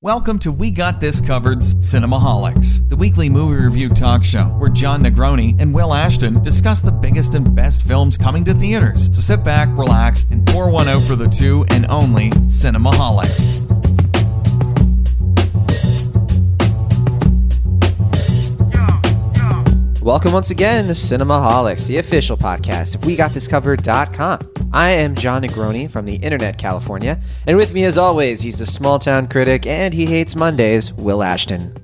Welcome to We Got This Covered's Cinemaholics, the weekly movie review talk show where John Negroni and Will Ashton discuss the biggest and best films coming to theaters. So sit back, relax, and pour one out for the two and only Cinemaholics. Welcome once again to Cinemaholics, the official podcast of WeGotThisCovered.com. I am John Negroni from the Internet, California, and with me, as always, he's a small town critic and he hates Mondays, Will Ashton.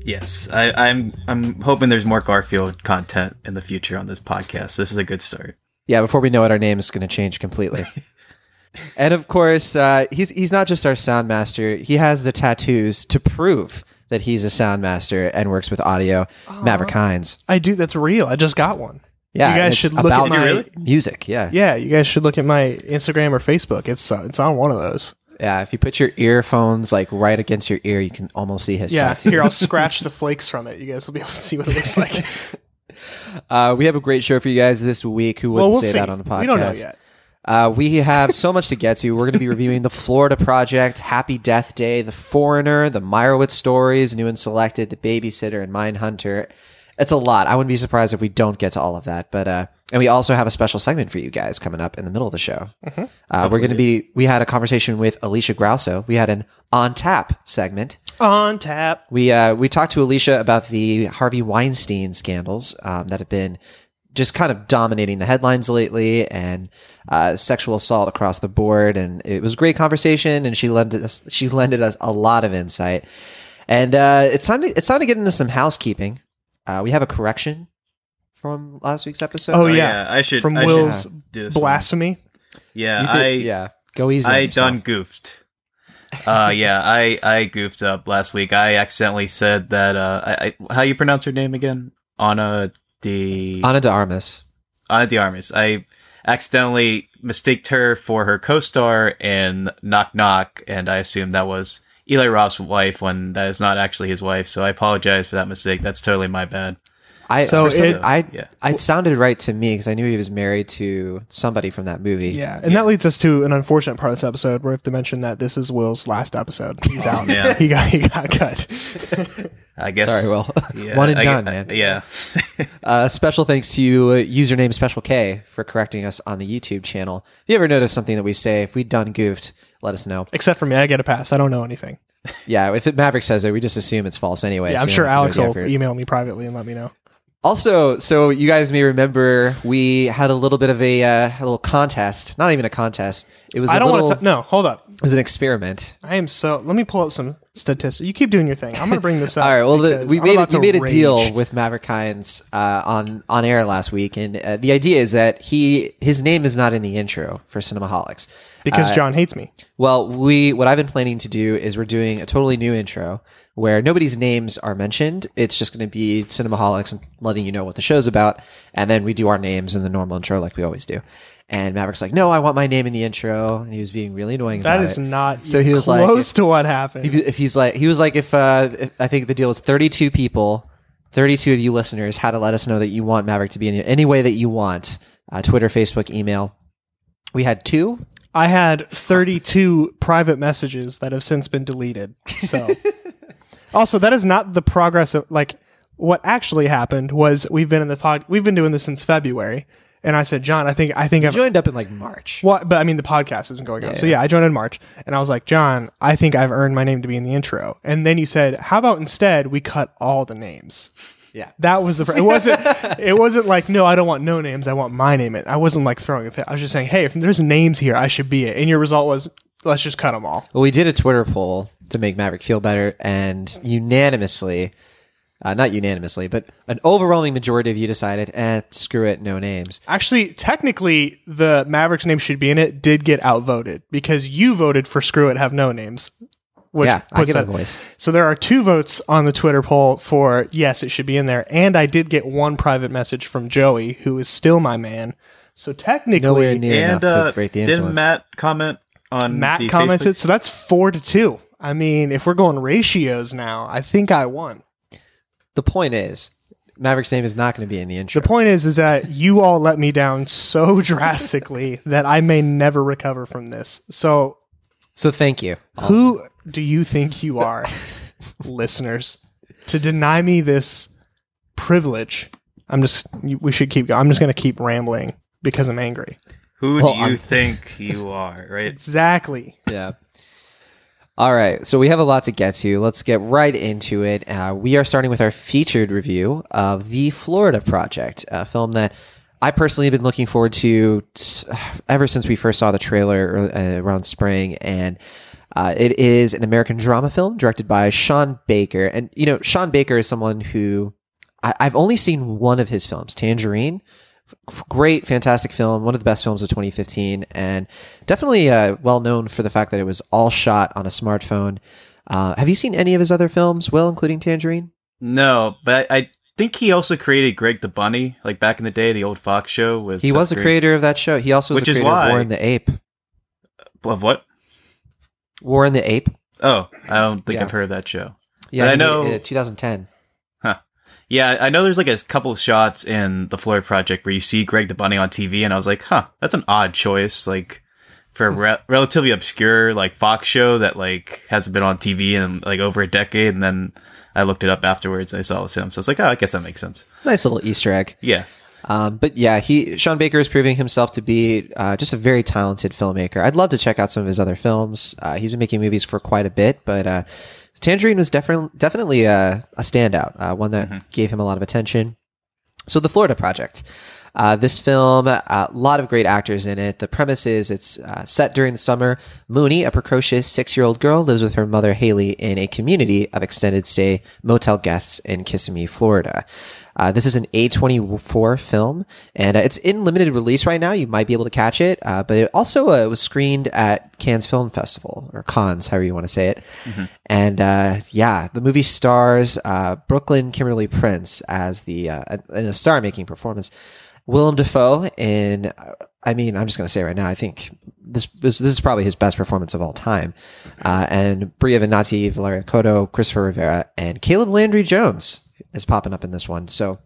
Yes, I, I'm. I'm hoping there's more Garfield content in the future on this podcast. This is a good start. Yeah, before we know it, our name is going to change completely. and of course, uh, he's he's not just our sound master; he has the tattoos to prove that he's a sound master and works with audio. Maverick Hines. I do. That's real. I just got one. Yeah, you guys should look about at my. really? music. Yeah. Yeah, you guys should look at my Instagram or Facebook. It's uh, it's on one of those. Yeah, if you put your earphones like right against your ear, you can almost see his Yeah, tattoo. here I'll scratch the flakes from it. You guys will be able to see what it looks like. Uh, we have a great show for you guys this week. Who wouldn't we'll say see. that on the podcast? We don't know yet. Uh, we have so much to get to. We're going to be reviewing The Florida Project, Happy Death Day, The Foreigner, The Meyerowitz Stories, New and Selected, The Babysitter, and Mindhunter. It's a lot. I wouldn't be surprised if we don't get to all of that. But uh, and we also have a special segment for you guys coming up in the middle of the show. Mm-hmm. Uh, we're going to be. We had a conversation with Alicia Grauso. We had an on tap segment. On tap. We uh, we talked to Alicia about the Harvey Weinstein scandals um, that have been just kind of dominating the headlines lately, and uh, sexual assault across the board. And it was a great conversation, and she lended us she lended us a lot of insight. And uh, it's time to it's time to get into some housekeeping. Uh, we have a correction from last week's episode. Oh, Oh, yeah. yeah, I should- from I Will's do this one. blasphemy. Yeah, could- I yeah, go easy. I done goofed. Uh, yeah, I I goofed up last week. I accidentally said that. Uh, I, I how you pronounce her name again? Anna de Ana de Armas. Ana de Armas. I accidentally mistaked her for her co-star in Knock Knock, and I assumed that was Eli Roth's wife when that is not actually his wife. So I apologize for that mistake. That's totally my bad. I So so it- I yeah. it sounded right to me because I knew he was married to somebody from that movie. Yeah, and that leads us to an unfortunate part of this episode where we have to mention that this is Will's last episode. He's out. Yeah. he got he got cut. I guess. Sorry, Will. Yeah, One and I- done, I- man. Yeah. Uh, special thanks to uh, username Special K for correcting us on the YouTube channel. If you ever notice something that we say, if we done goofed, let us know. Except for me, I get a pass. I don't know anything. Yeah, if it, Maverick says it, we just assume it's false anyway. Yeah, so I'm sure don't have to Alex will email me privately and let me know. Also, so you guys may remember we had a little bit of a, uh, a little contest. Not even a contest. It was. I a don't want to. No, hold up. It was an experiment. I am so. Let me pull up some statistics. You keep doing your thing. I'm going to bring this up. All right. Well, the, we I'm made we made a rage. deal with Maverick Hines uh, on on air last week, and uh, the idea is that he his name is not in the intro for Cinemaholics because Uh, John hates me. Well, we what I've been planning to do is we're doing a totally new intro where nobody's names are mentioned. It's just going to be Cinemaholics and letting you know what the show's about, and then we do our names in the normal intro like we always do. And Maverick's like, "No, I want my name in the intro," and he was being really annoying. That about is it. not. So he was like, close if- to what happened. If, if he's like, he was like, if, uh, if I think the deal was 32 people, 32 of you listeners had to let us know that you want Maverick to be in any way that you want. Uh, Twitter, Facebook, email. We had two. I had 32 private messages that have since been deleted. So, also, that is not the progress of like what actually happened was we've been in the pod, we've been doing this since February, and I said, John, I think I think I've Joined up in like March. What? But I mean, the podcast isn't going on. So yeah, I joined in March, and I was like, John, I think I've earned my name to be in the intro. And then you said, How about instead we cut all the names? Yeah. That was the. Pr- it wasn't. it wasn't like no, I don't want no names. I want my name. It. I wasn't like throwing a fit. I was just saying, hey, if there's names here, I should be it. And your result was, let's just cut them all. Well, we did a Twitter poll to make Maverick feel better, and unanimously, uh, not unanimously, but an overwhelming majority of you decided, eh, screw it, no names. Actually, technically, the Mavericks name should be in it. Did get outvoted because you voted for screw it, have no names. Which Yeah, I puts get a that- voice. So there are two votes on the Twitter poll for yes, it should be in there. And I did get one private message from Joey, who is still my man. So technically, Nowhere near and enough uh, to break the influence. didn't. Matt comment on Matt the commented. Facebook? So that's four to two. I mean, if we're going ratios now, I think I won. The point is, Maverick's name is not going to be in the intro. The point is, is that you all let me down so drastically that I may never recover from this. So So thank you. Who do you think you are, listeners, to deny me this privilege? I'm just. We should keep. going. I'm just going to keep rambling because I'm angry. Who Well, do you I'm- think you are, right? Exactly. Yeah. All right, so we have a lot to get to. Let's get right into it. Uh, we are starting with our featured review of The Florida Project, a film that I personally have been looking forward to ever since we first saw the trailer uh, around spring. And uh, it is an American drama film directed by Sean Baker. And, you know, Sean Baker is someone who I- I've only seen one of his films, Tangerine. F- Great, fantastic film, one of the best films of 2015, and definitely uh, well known for the fact that it was all shot on a smartphone. Uh, have you seen any of his other films, Will, including Tangerine? No, but I, I think he also created Greg the Bunny, like back in the day, the old Fox show was. He was a creator of that show. He also was Which a is creator why- of Warren the Ape. of what? Warren the Ape. Oh, I don't think Yeah. I've heard of that show. Yeah, But I know- it, uh, 2010. Yeah, I know there's like a couple of shots in the Florida Project where you see Greg the Bunny on TV, and I was like, huh, that's an odd choice, like for a re- relatively obscure like Fox show that like hasn't been on TV in like over a decade. And then I looked it up afterwards, and I saw it was him, so it's like, oh, I guess that makes sense. Nice little Easter egg. Yeah, Um, but yeah, he Sean Baker is proving himself to be uh, just a very talented filmmaker. I'd love to check out some of his other films. Uh, he's been making movies for quite a bit, but uh, Tangerine was definitely definitely a, a standout, uh, one that gave him a lot of attention. So the Florida Project. Uh, this film, a lot of great actors in it. The premise is it's uh, set during the summer. Mooney, a precocious six-year-old girl, lives with her mother Haley in a community of extended stay motel guests in Kissimmee, Florida. Uh, this is an A24 film, and uh, it's in limited release right now. You might be able to catch it, uh, but it also uh, was screened at Cannes Film Festival, or Cannes, however you want to say it. And uh, yeah, the movie stars uh, Brooklynn Kimberly Prince as the uh, in a star-making performance. Willem Dafoe in, I mean, I'm just going to say right now, I think this, this this is probably his best performance of all time. Uh, and Bria Vinaite, Valeria Cotto, Christopher Rivera, and Caleb Landry Jones is popping up in this one. So,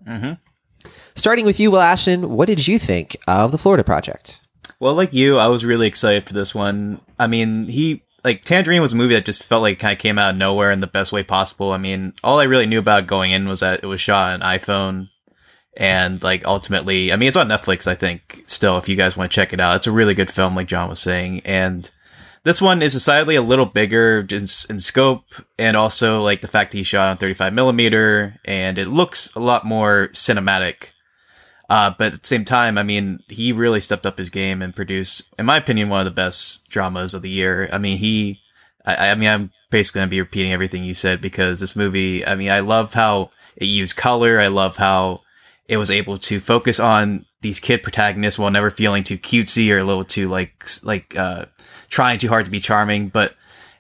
starting with you, Will Ashton, what did you think of the Florida Project? Well, like you, I was really excited for this one. I mean, he like Tangerine was a movie that just felt like kind of came out of nowhere in the best way possible. I mean, all I really knew about going in was that it was shot on iPhone, and like ultimately, I mean, it's on Netflix. I think still, if you guys want to check it out, it's a really good film, like John was saying, and. This one is decidedly a little bigger just in scope, and also like the fact that he shot on 35 millimeter, and it looks a lot more cinematic. Uh, but at the same time, I mean, he really stepped up his game and produced, in my opinion, one of the best dramas of the year. I mean, he, I, I mean, I'm basically going to be repeating everything you said because this movie, I mean, I love how it used color. I love how it was able to focus on these kid protagonists while never feeling too cutesy or a little too like, like, uh, trying too hard to be charming. But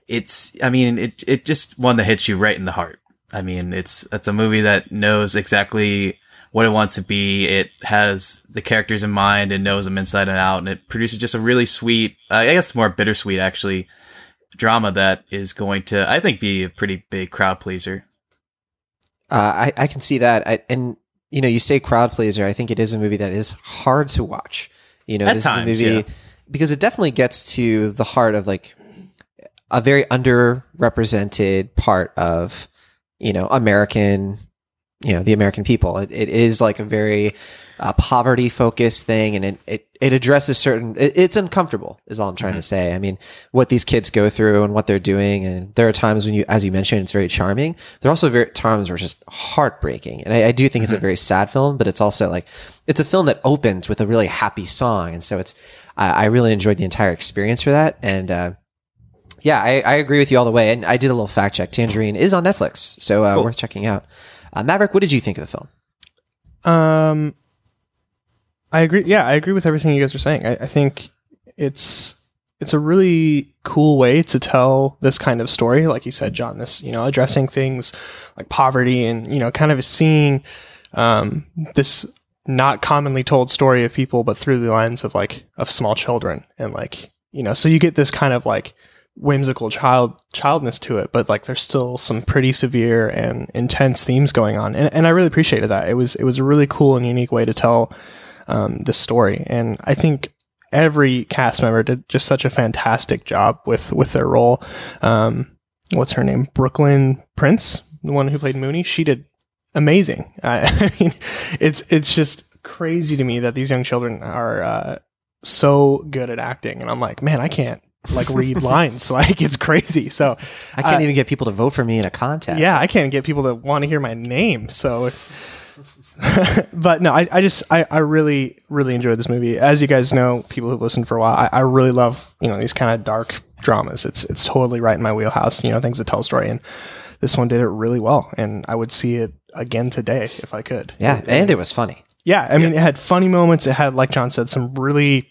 it's, I mean, it, it just one that hits you right in the heart. I mean, it's, it's a movie that knows exactly what it wants to be. It has the characters in mind and knows them inside and out, and it produces just a really sweet, uh, I guess more bittersweet actually, drama that is going to, I think, be a pretty big crowd pleaser. Uh, I, I can see that. I, and, you know, you say crowd pleaser. I think it is a movie that is hard to watch. You know, At this times, is a movie yeah. because it definitely gets to the heart of like a very underrepresented part of, you know, American, you know, the American people. It, it is like a very uh, poverty focused thing and it, it, it addresses certain, it, it's uncomfortable is all I'm trying to say. I mean, what these kids go through and what they're doing. And there are times when you, as you mentioned, it's very charming. There are also very times where it's just heartbreaking. And I, I do think it's a very sad film, but it's also like, it's a film that opens with a really happy song. And so it's, I, I really enjoyed the entire experience for that. And, uh, yeah, I, I agree with you all the way. And I did a little fact check. Tangerine is on Netflix, so uh, Cool. worth checking out. Uh, Maverick, what did you think of the film? Um, I agree. Yeah, I agree with everything you guys are saying. I, I think it's it's a really cool way to tell this kind of story, like you said, John. This you know addressing things like poverty and you know kind of seeing um, this not commonly told story of people, but through the lens of like of small children and like you know, so you get this kind of like whimsical child childness to it, but like there's still some pretty severe and intense themes going on, and, and I really appreciated that. It was it was a really cool and unique way to tell um, this story, and I think every cast member did just such a fantastic job with with their role. Um, what's her name? Brooklynn Prince, the one who played Mooney. She did amazing. I, I mean, it's it's just crazy to me that these young children are uh, so good at acting, and I'm like, man, I can't like read lines. Like it's crazy. So I can't uh, even get people to vote for me in a contest. yeah, I can't get people to want to hear my name. So, but no, I, I just I, I really really enjoyed this movie. As you guys know, people who've listened for a while, I, I really love you know these kind of dark dramas. It's it's totally right in my wheelhouse. You know, things that tell a story, and this one did it really well. And I would see it again today if I could. Yeah, and it was funny. Yeah, I mean, it had funny moments. It had, like John said, some really,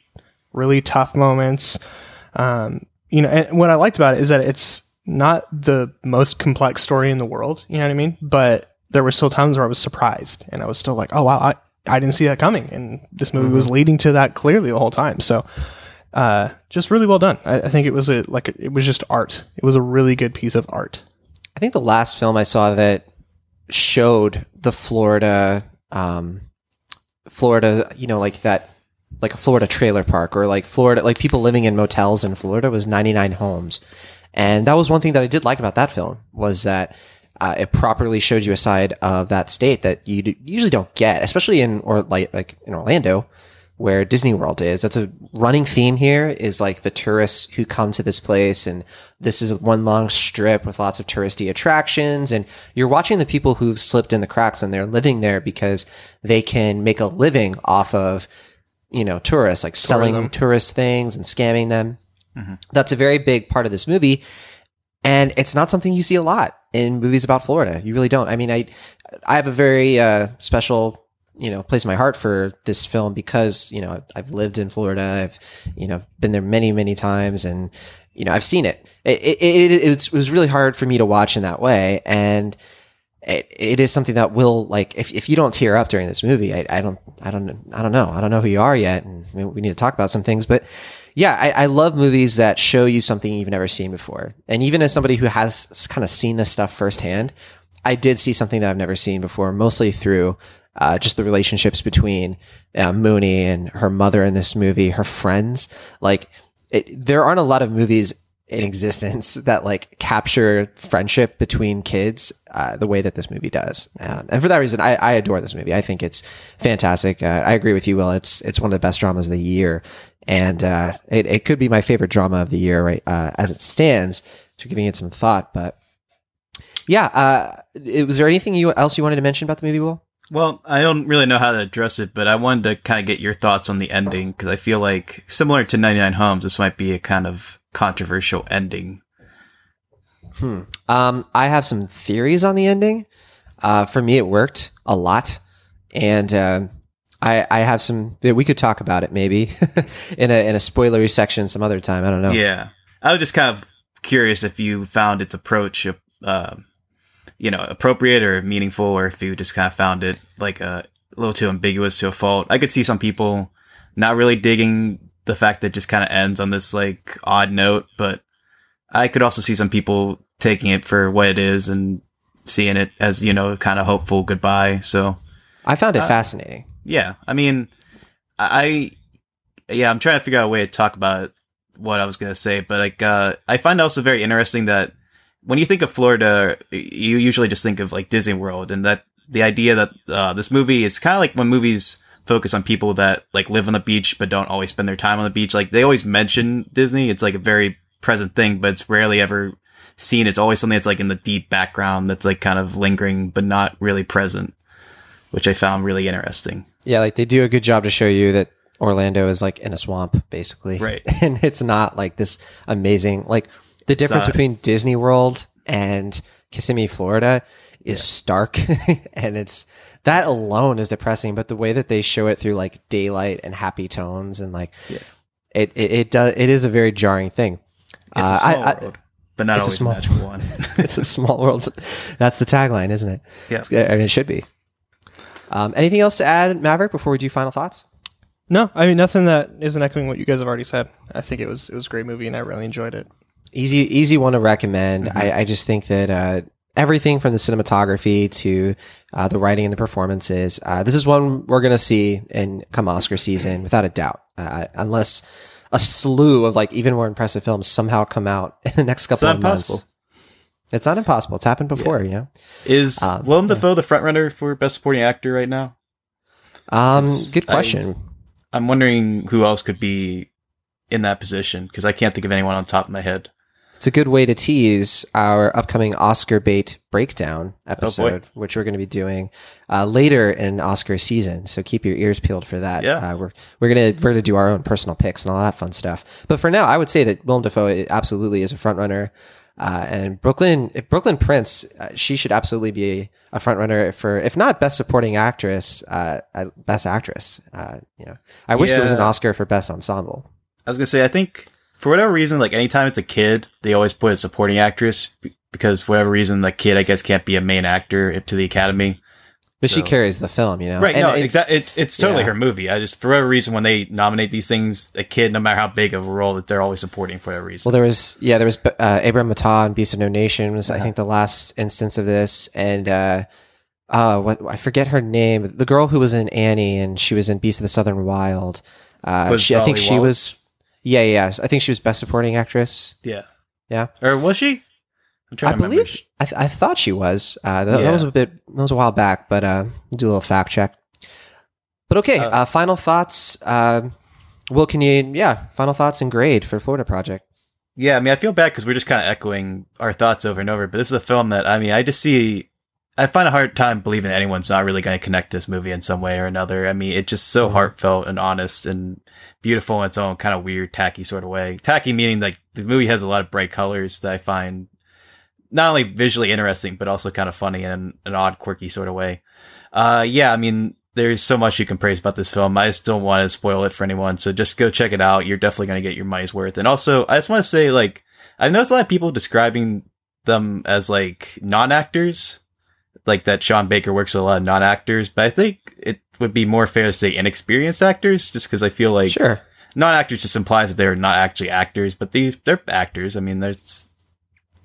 really tough moments. Um, you know, and what I liked about it is that it's not the most complex story in the world. You know what I mean? But there were still times where I was surprised, and I was still like, "Oh wow, I, I didn't see that coming." And this movie was leading to that clearly the whole time. So, uh, just really well done. I, I think it was a like a, it was just art. It was a really good piece of art. I think the last film I saw that showed the Florida, um, Florida, you know, like that, like a Florida trailer park or like Florida, like people living in motels in Florida was 99 Homes. And that was one thing that I did like about that film was that uh, it properly showed you a side of that state that you usually don't get, especially in or like like in Orlando, where Disney World is. That's a running theme here. Is like the tourists who come to this place, and this is one long strip with lots of touristy attractions, and you're watching the people who've slipped in the cracks and they're living there because they can make a living off of you know tourists, like selling tourist things and scamming them. That's a very big part of this movie and it's not something you see a lot in movies about Florida. You really don't. I mean, I I have a very uh, special you know place in my heart for this film because you know I've lived in Florida. I've you know been there many many times, and you know I've seen it. It it, it, it, was, it was really hard for me to watch in that way, and it, it is something that will like if, if you don't tear up during this movie, I, I don't I don't I don't know I don't know who you are yet, and we need to talk about some things, but yeah, I, I love movies that show you something you've never seen before. And even as somebody who has kind of seen this stuff firsthand, I did see something that I've never seen before, mostly through uh, just the relationships between uh, Mooney and her mother in this movie, her friends. Like, it, there aren't a lot of movies in existence that like capture friendship between kids uh, the way that this movie does. Um, and for that reason, I, I adore this movie. I think it's fantastic. Uh, I agree with you, Will. It's it's one of the best dramas of the year, and uh, it it could be my favorite drama of the year right uh, as it stands. To giving it some thought, but yeah, uh, was there anything you else you wanted to mention about the movie, Will? Well, I don't really know how to address it, but I wanted to kind of get your thoughts on the ending because I feel like similar to 99 Homes, this might be a kind of controversial ending. Hmm. Um, I have some theories on the ending. Uh, for me, it worked a lot, and uh, I, I have some. We could talk about it maybe in a in a spoilery section some other time. I don't know. Yeah, I was just kind of curious if you found its approach, uh, you know, appropriate or meaningful, or if you just kind of found it like a, little too ambiguous to a fault. I could see some people not really digging the fact that it just kind of ends on this like odd note, but I could also see some people taking it for what it is and seeing it as you know, kind of hopeful goodbye. So I found it fascinating. yeah, I mean, I, yeah, I'm trying to figure out a way to talk about what I was gonna say, but like, uh, I find it also very interesting that when you think of Florida, you usually just think of like Disney World, and that the idea that uh, this movie is kind of like when movies focus on people that like live on the beach but don't always spend their time on the beach. Like they always mention Disney. It's like a very present thing, but it's rarely ever seen. It's always something that's like in the deep background that's like kind of lingering but not really present, which I found really interesting. Yeah, like they do a good job to show you that Orlando is like in a swamp, basically. Right. And it's not like this amazing like the difference not. between Disney World and Kissimmee, Florida is stark. and it's that alone is depressing, but the way that they show it through like daylight and happy tones and like it, it it does it is a very jarring thing. It's Uh, a I- small I- world, but not it's a small- magical one. it's a small world. That's the tagline, isn't it? Yeah. It's. I mean, it should be. Um, anything else to add, Maverick, before we do final thoughts? No, I mean nothing that isn't echoing what you guys have already said. I think it was it was a great movie and I really enjoyed it. Easy easy one to recommend I, I just think that uh everything from the cinematography to uh, the writing and the performances. Uh, this is one we're going to see in come Oscar season without a doubt, uh, unless a slew of like even more impressive films somehow come out in the next couple of months. It's not impossible. It's happened before, you know. Is Um, Willem Dafoe the frontrunner for Best Supporting Actor right now? Um, good I- question. I'm wondering who else could be in that position because I can't think of anyone on top of my head. It's a good way to tease our upcoming Oscar bait breakdown Oh, episode, which we're going to be doing uh, later in Oscar season. So keep your ears peeled for that. Yeah. Uh, we're we're gonna we're gonna do our own personal picks and all that fun stuff. But for now, I would say that Willem Dafoe absolutely is a front runner. Uh, and Brooklynn, if Brooklynn Prince, uh, she should absolutely be a front runner for, if not best supporting actress, uh, best actress. Uh, you know, I wish there was an Oscar for best ensemble. I was gonna say I think for whatever reason, like anytime it's a kid, they always put a supporting actress because for whatever reason the kid I guess can't be a main actor to the Academy. But she carries the film, you know. Right? And no, exactly. It's it's totally yeah. her movie. I just for whatever reason when they nominate these things, a kid, no matter how big of a role, that they're always supporting for whatever reason. Well, there was yeah, there was uh, Abraham Attah and Beast of No Nation was I think the last instance of this, and uh, uh, what I forget her name, the girl who was in Annie and she was in Beast of the Southern Wild. Uh, she, I think she was yeah, yeah. I think she was best supporting actress. yeah, Yeah, or was she? I'm trying I to remember. believe I, th- I thought she was. Uh, that, that was a bit that was a while back, but uh, do a little fact check. But okay, Uh, uh, final thoughts. Um Will, can you yeah, final thoughts and grade for Florida Project? Yeah, I mean, I feel bad because we're just kind of echoing our thoughts over and over. But this is a film that I mean, I just see. I find a hard time believing anyone's not really going to connect this movie in some way or another. I mean, it's just so Mhm. heartfelt and honest and beautiful in its own kind of weird, tacky sort of way. Tacky meaning like the movie has a lot of bright colors that I find not only visually interesting but also kind of funny in an odd, quirky sort of way. Uh, yeah, I mean, there's so much you can praise about this film. I just don't want to spoil it for anyone. So just go check it out. You're definitely going to get your money's worth. And also, I just want to say, like, I've noticed a lot of people describing them as like non-actors, like that Sean Baker works with a lot of non-actors, but I think it would be more fair to say inexperienced actors, just because I feel like sure. non-actors just implies that they're not actually actors, but these they're actors. I mean, there's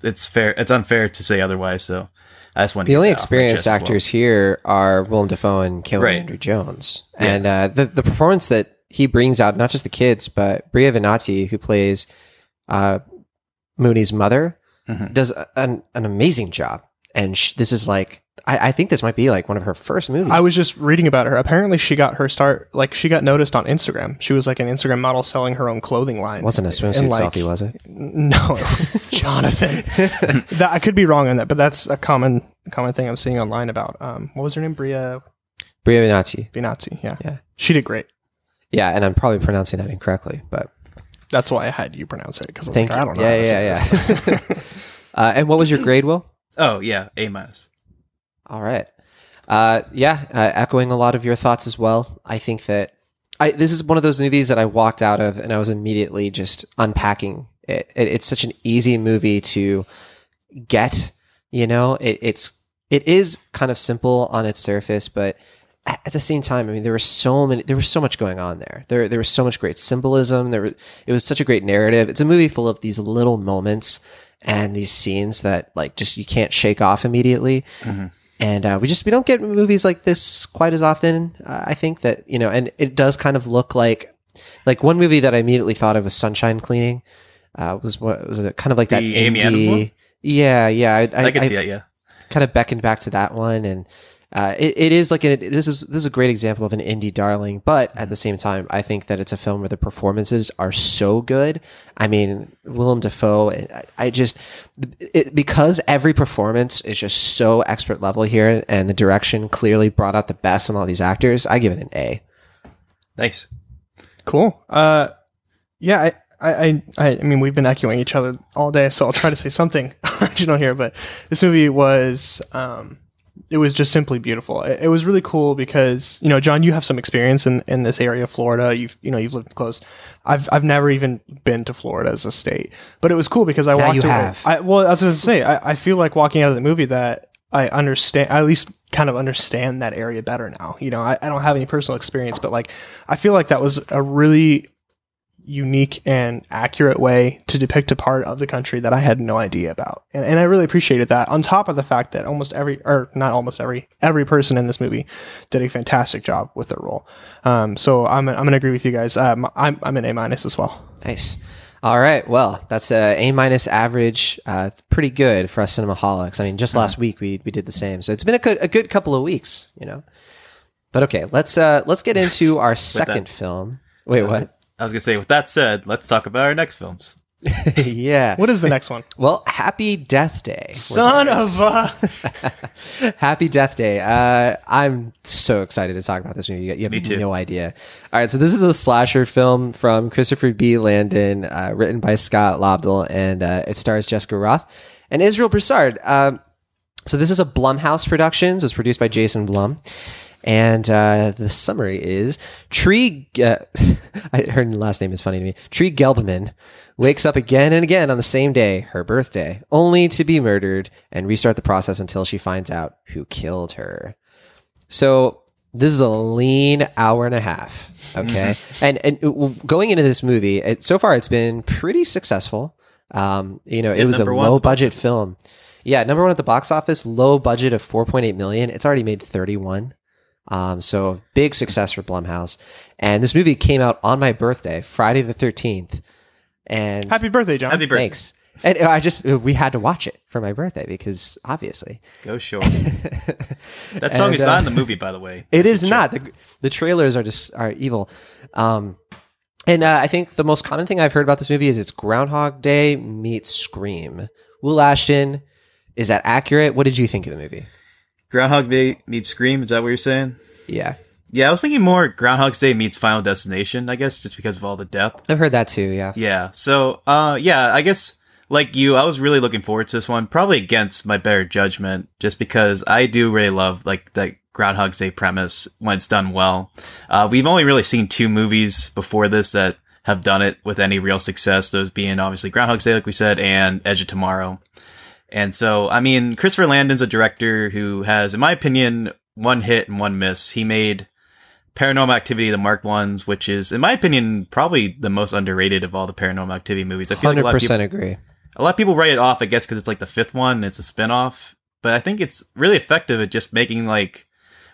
it's fair. It's unfair to say otherwise. So I just want The only that off my experienced as well. actors here are Willem Dafoe and Caleb Right. Landry Jones, Yeah. and uh, the the performance that he brings out, not just the kids, but Bria Vinaite, who plays uh, Mooney's mother, Mhm. does an an amazing job. And sh- this is like, I, I think this might be like one of her first movies. I was just reading about her. Apparently, she got her start. Like, she got noticed on Instagram. She was like an Instagram model selling her own clothing line. wasn't a swimsuit And, like, selfie, was it? No, Jonathan. that, I could be wrong on that, but that's a common common thing I'm seeing online about. Um, what was her name? Bria Bria Vinaite. Binazzi. Yeah, Yeah. she did great. Yeah, and I'm probably pronouncing that incorrectly, but That's why I had you pronounce it because I was thank like, you. I don't know. yeah, how to say yeah, this. yeah. uh, and what was your grade, Will? Oh yeah, A minus. All right. Uh, yeah, uh, echoing a lot of your thoughts as well. I think that I this is one of those movies that I walked out of and I was immediately just unpacking it. it it's such an easy movie to get. You know, it, it's it is kind of simple on its surface, but at the same time, I mean, there was so many, there was so much going on there. There, there was so much great symbolism. There, was, it was such a great narrative. It's a movie full of these little moments and these scenes that, like, just you can't shake off immediately. And uh, we just we don't get movies like this quite as often. Uh, I think that you know, and it does kind of look like like one movie that I immediately thought of was Sunshine Cleaning. Uh, was what was it kind of like that Amy indie? Yeah, yeah. I, I, can see that. Yeah. kind of beckoned back to that one and uh, it, it is like a, this is this is a great example of an indie darling but at the same time i think that it's a film where the performances are so good i mean willem dafoe I, I just it, because every performance is just so expert level here and the direction clearly brought out the best in all these actors i give it an a Nice. Cool. Uh, yeah, I, I, I, I mean, we've been echoing each other all day, so I'll try to say something original here. But this movie was, um, it was just simply beautiful. It, it was really cool because you know, John, you have some experience in, in this area of Florida. You've, you know, you've lived close. I've, I've never even been to Florida as a state, but it was cool because I Now walked you away. have. I, well, I was going to say, I, I feel like walking out of the movie that I understand, I at least kind of understand that area better now. You know, I, I don't have any personal experience, but like, I feel like that was a really unique and accurate way to depict a part of the country that I had no idea about. And, and I really appreciated that. On top of the fact that almost every, or not almost every, every person in this movie did a fantastic job with their role. Um, so I'm, I'm going to agree with you guys. Um, I'm, I'm an A minus as well. Nice. All right. Well, that's a A minus average. Uh, pretty good for us cinemaholics. I mean, just last week we we did the same. So it's been a good, a good couple of weeks, you know. But okay, let's uh let's get into our second film. Wait, what? I was gonna say. With that said, let's talk about our next films. yeah. What is the next one? Well, Happy Death Day. Son of a. Happy Death Day. Uh, I'm so excited to talk about this movie. You have Me too. no idea. All right, so this is a slasher film from Christopher B. Landon, uh, written by Scott Lobdell, and uh, it stars Jessica Rothe and Israel Broussard. Um, so this is a Blumhouse Productions. It was produced by Jason Blum. And uh, the summary is Tree. Uh, I, her last name is funny to me. Tree Gelbman wakes up again and again on the same day, her birthday, only to be murdered and restart the process until she finds out who killed her. So this is a lean hour and a half. Okay, and and uh, going into this movie, it, so far it's been pretty successful. Um, you know, it was a low budget film. Yeah, number one at the box office, low budget of 4.8 million. It's already made 31. Um, so big success for Blumhouse. And this movie came out on my birthday, Friday the 13th. And Happy birthday, John. Happy birthday. thanks. And I just, we had to watch it for my birthday because obviously Go short. that song And, is uh, not in the movie, by the way. it is not. The, the trailers are just, are evil. Um, and uh, I think the most common thing I've heard about this movie is it's Groundhog Day meets Scream. Will Ashton, is that accurate? What did you think of the movie? Groundhog Day meets Scream. Is that what you're saying? Yeah. Yeah, I was thinking more Groundhog's Day meets Final Destination. I guess just because of all the depth. I've heard that too. Yeah. Yeah. So, uh, yeah, I guess like you, I was really looking forward to this one. Probably against my better judgment, just because I do really love like that Groundhog's Day premise when it's done well. Uh, we've only really seen two movies before this that have done it with any real success. Those being obviously Groundhog's Day, like we said, and Edge of Tomorrow. And so, I mean, Christopher Landon's a director who has, in my opinion, one hit and one miss. He made Paranormal Activity, the Marked Ones, which is, in my opinion, probably the most underrated of all the Paranormal Activity movies. I feel like a lot, of people, percent agree. a lot of people write it off, I guess, because it's like the fifth one and it's a spinoff. But I think it's really effective at just making like,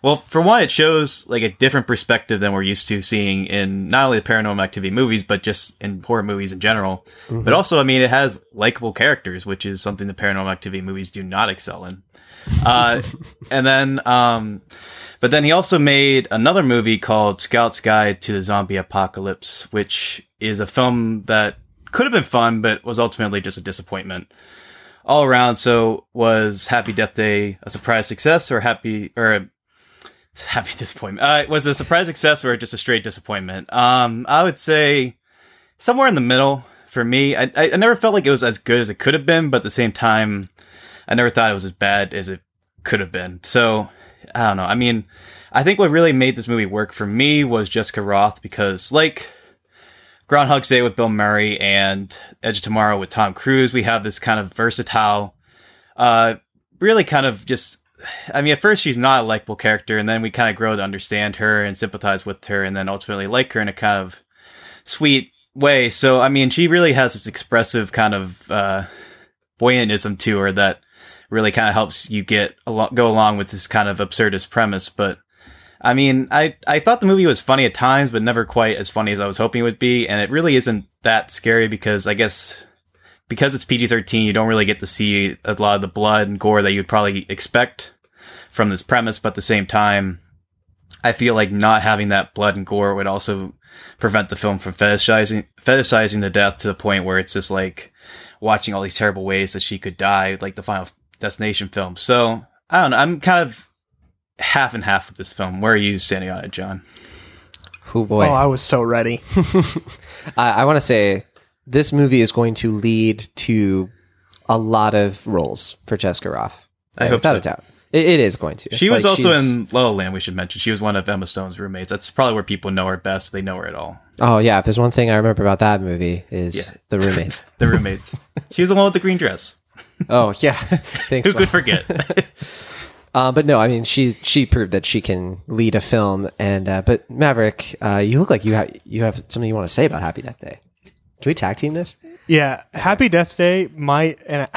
well, for one, it shows like a different perspective than we're used to seeing in not only the Paranormal Activity movies, but just in horror movies in general. But also, I mean, it has likable characters, which is something the Paranormal Activity movies do not excel in. Uh, and then, um, but then he also made another movie called Scout's Guide to the Zombie Apocalypse, which is a film that could have been fun, but was ultimately just a disappointment all around. So was Happy Death Day a surprise success or happy or happy disappointment? Uh, was it a surprise success or just a straight disappointment? Um, I would say somewhere in the middle for me. I, I, I never felt like it was as good as it could have been, but at the same time, I never thought it was as bad as it could have been. So I don't know. I mean, I think what really made this movie work for me was Jessica Rothe because like Groundhog's Day with Bill Murray and Edge of Tomorrow with Tom Cruise, we have this kind of versatile, uh, really kind of just, I mean, at first she's not a likable character and then we kind of grow to understand her and sympathize with her and then ultimately like her in a kind of sweet way. So, I mean, she really has this expressive kind of, uh, buoyantism to her that really kind of helps you get along, go along with this kind of absurdist premise. But I mean, I, I thought the movie was funny at times, but never quite as funny as I was hoping it would be. And it really isn't that scary because I guess because it's PG 13, you don't really get to see a lot of the blood and gore that you'd probably expect from this premise. But at the same time, I feel like not having that blood and gore would also prevent the film from fetishizing, fetishizing the death to the point where it's just like watching all these terrible ways that she could die, like the final destination film. So I don't know. I'm kind of half and half with this film. Where are you standing on it, John? Oh boy. Oh, I was so ready. I, I want to say this movie is going to lead to a lot of roles for Jessica Rothe. I hope without so. a doubt. It, it is going to. She was also in La La Land. We should mention she was one of Emma Stone's roommates. That's probably where people know her best. They know her at all. Oh yeah, if there's one thing I remember about that movie is Yeah. the roommates. The roommates. she was the one with the green dress. oh yeah, thanks. Who could forget? Uh, but no, I mean she she proved that she can lead a film. And uh, but Maverick, uh, you look like you have you have something you want to say about Happy Death Day. Can we tag team this? Yeah, Happy Death Day might, and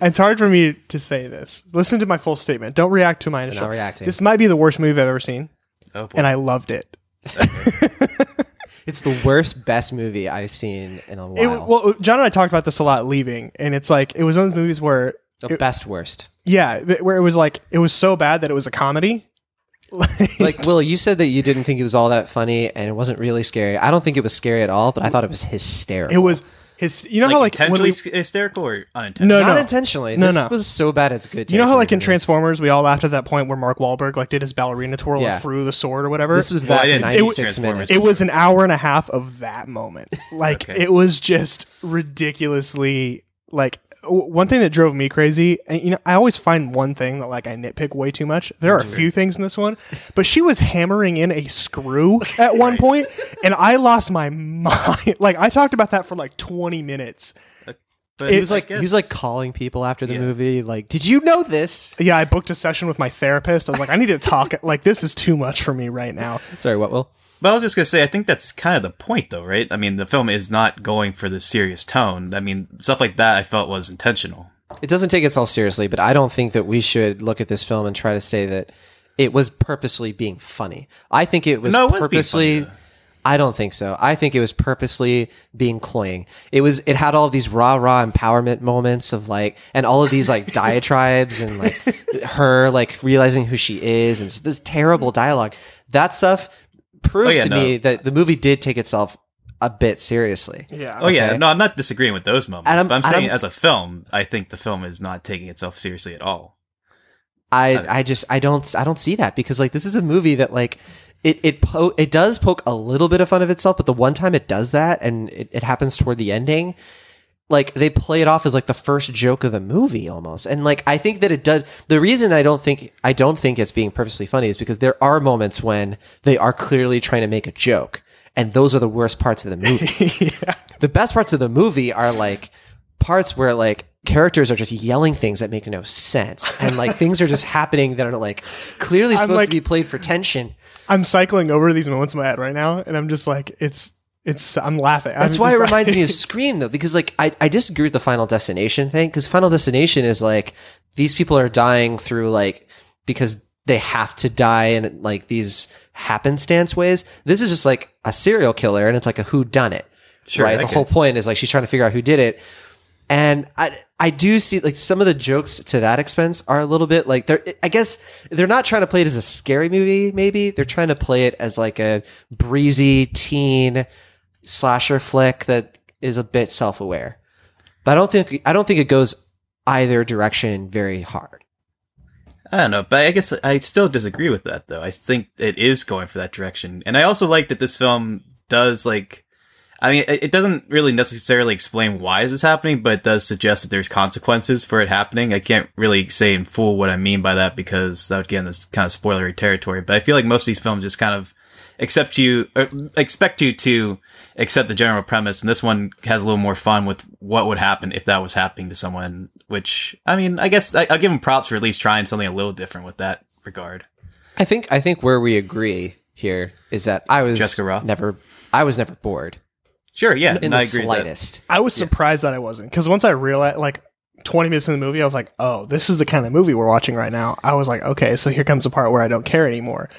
it's hard for me to say this. Listen to my full statement. Don't react to my initial. not reacting. This might be the worst movie I've ever seen, Oh boy. and I loved it. It's the worst best movie I've seen in a It while. well, John and I talked about this a lot leaving, and it's like it was one of those movies where, the best worst. yeah, where it was like it was so bad that it was a comedy. Like Will, you said that you didn't think it was all that funny and it wasn't really scary. I don't think it was scary at all, but I thought it was hysterical. It was his. You know like, how like when intentionally we, hysterical or unintentional? No, not no. intentionally. No, this no. was so bad it's good. you know how like in Transformers we all laughed at that point where Mark Wahlberg like did his ballerina twirl Yeah. and threw the sword or whatever. This was Well, that I for didn't 96 minutes. It was an hour and a half of that moment. Like Okay. it was just ridiculously like w- one thing that drove me crazy. And you know, I always find one thing that like I nitpick way too much. There are a few things in this one, but she was hammering in a screw at one point, and I lost my mind. Like I talked about that for like twenty minutes. But He was I like he was like calling people after the Yeah. movie. Like, did you know this? Yeah, I booked a session with my therapist. I was like, I need to talk. Like this is too much for me right now. Sorry, what will? But I was just gonna say, I think that's kind of the point, though, right? I mean, the film is not going for the serious tone. I mean, stuff like that I felt was intentional. It doesn't take itself seriously, but I don't think that we should look at this film and try to say that it was purposely being funny. I think it was No, it was purposely. funny. I don't think so. I think it was purposely being cloying. It was. It had all of these rah rah empowerment moments of like, and all of these like diatribes and like her like realizing who she is and this terrible dialogue. That stuff proved Oh, yeah, to no. me that the movie did take itself a bit seriously. Yeah. Oh yeah, no, I'm not disagreeing with those moments, I'm- but I'm saying I'm- as a film, I think the film is not taking itself seriously at all. I I just I don't I don't see that because like this is a movie that like it it po- it does poke a little bit of fun of itself, but the one time it does that and it, it happens toward the ending, like they play it off as like the first joke of the movie almost. And like I think that it does the reason I don't think I don't think it's being purposely funny is because there are moments when they are clearly trying to make a joke. And those are the worst parts of the movie. The best parts of the movie are like parts where like characters are just yelling things that make no sense and like things are just happening that are like clearly supposed like- to be played for tension. I'm cycling over these moments in my head right now, and I'm just like, it's it's. I'm laughing. That's I'm why it just like- reminds me of Scream though, because like I, I disagree with the Final Destination thing because Final Destination is like these people are dying through like because they have to die in like these happenstance ways. This is just like a serial killer and it's like a who done it. Sure, right. I The get whole it. point is like she's trying to figure out who did it. And I I do see like some of the jokes to that expense are a little bit like they're I guess they're not trying to play it as a scary movie, maybe. They're trying to play it as like a breezy teen slasher flick that is a bit self aware. But I don't think I don't think it goes either direction very hard. I don't know, but I guess I still disagree with that though. I think it is going for that direction. And I also like that this film does like I mean, it doesn't really necessarily explain why is this happening, but it does suggest that there's consequences for it happening. I can't really say in full what I mean by that because that would get in this kind of spoilery territory. But I feel like most of these films just kind of accept you, or expect you to accept the general premise, and this one has a little more fun with what would happen if that was happening to someone. Which I mean, I guess I, I'll give him props for at least trying something a little different with that regard. I think I think where we agree here is that I was Jessica Rothe? never I was never bored Sure, yeah, in the I agree with that. slightest. I was surprised that I wasn't because once I realized, like, 20 minutes in the movie, I was like, oh, this is the kind of movie we're watching right now. I was like, okay, so here comes the part where I don't care anymore.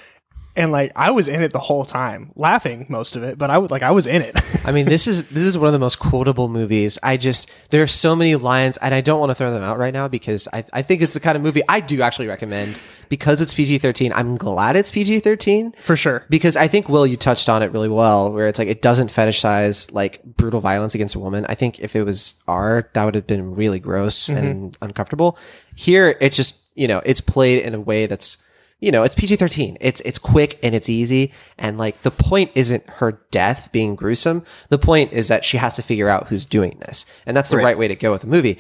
And like, I was in it the whole time, laughing most of it, but I was like, I was in it. I mean, this is this is one of the most quotable movies. I just there are so many lines, and I don't want to throw them out right now because I, I think it's the kind of movie I do actually recommend because it's PG thirteen. I'm glad it's PG thirteen For sure. because I think Will you touched on it really well, where it's like it doesn't fetishize like brutal violence against a woman. I think if it was R, that would have been really gross mm-hmm. and uncomfortable. Here, it's just you know it's played in a way that's you know it's PG thirteen. It's it's quick and it's easy, and like the point isn't her death being gruesome. The point is that she has to figure out who's doing this, and that's the right, way to go with the movie.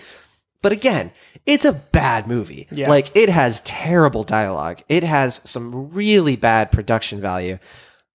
But again, it's a bad movie. Yeah. Like it has terrible dialogue. It has some really bad production value.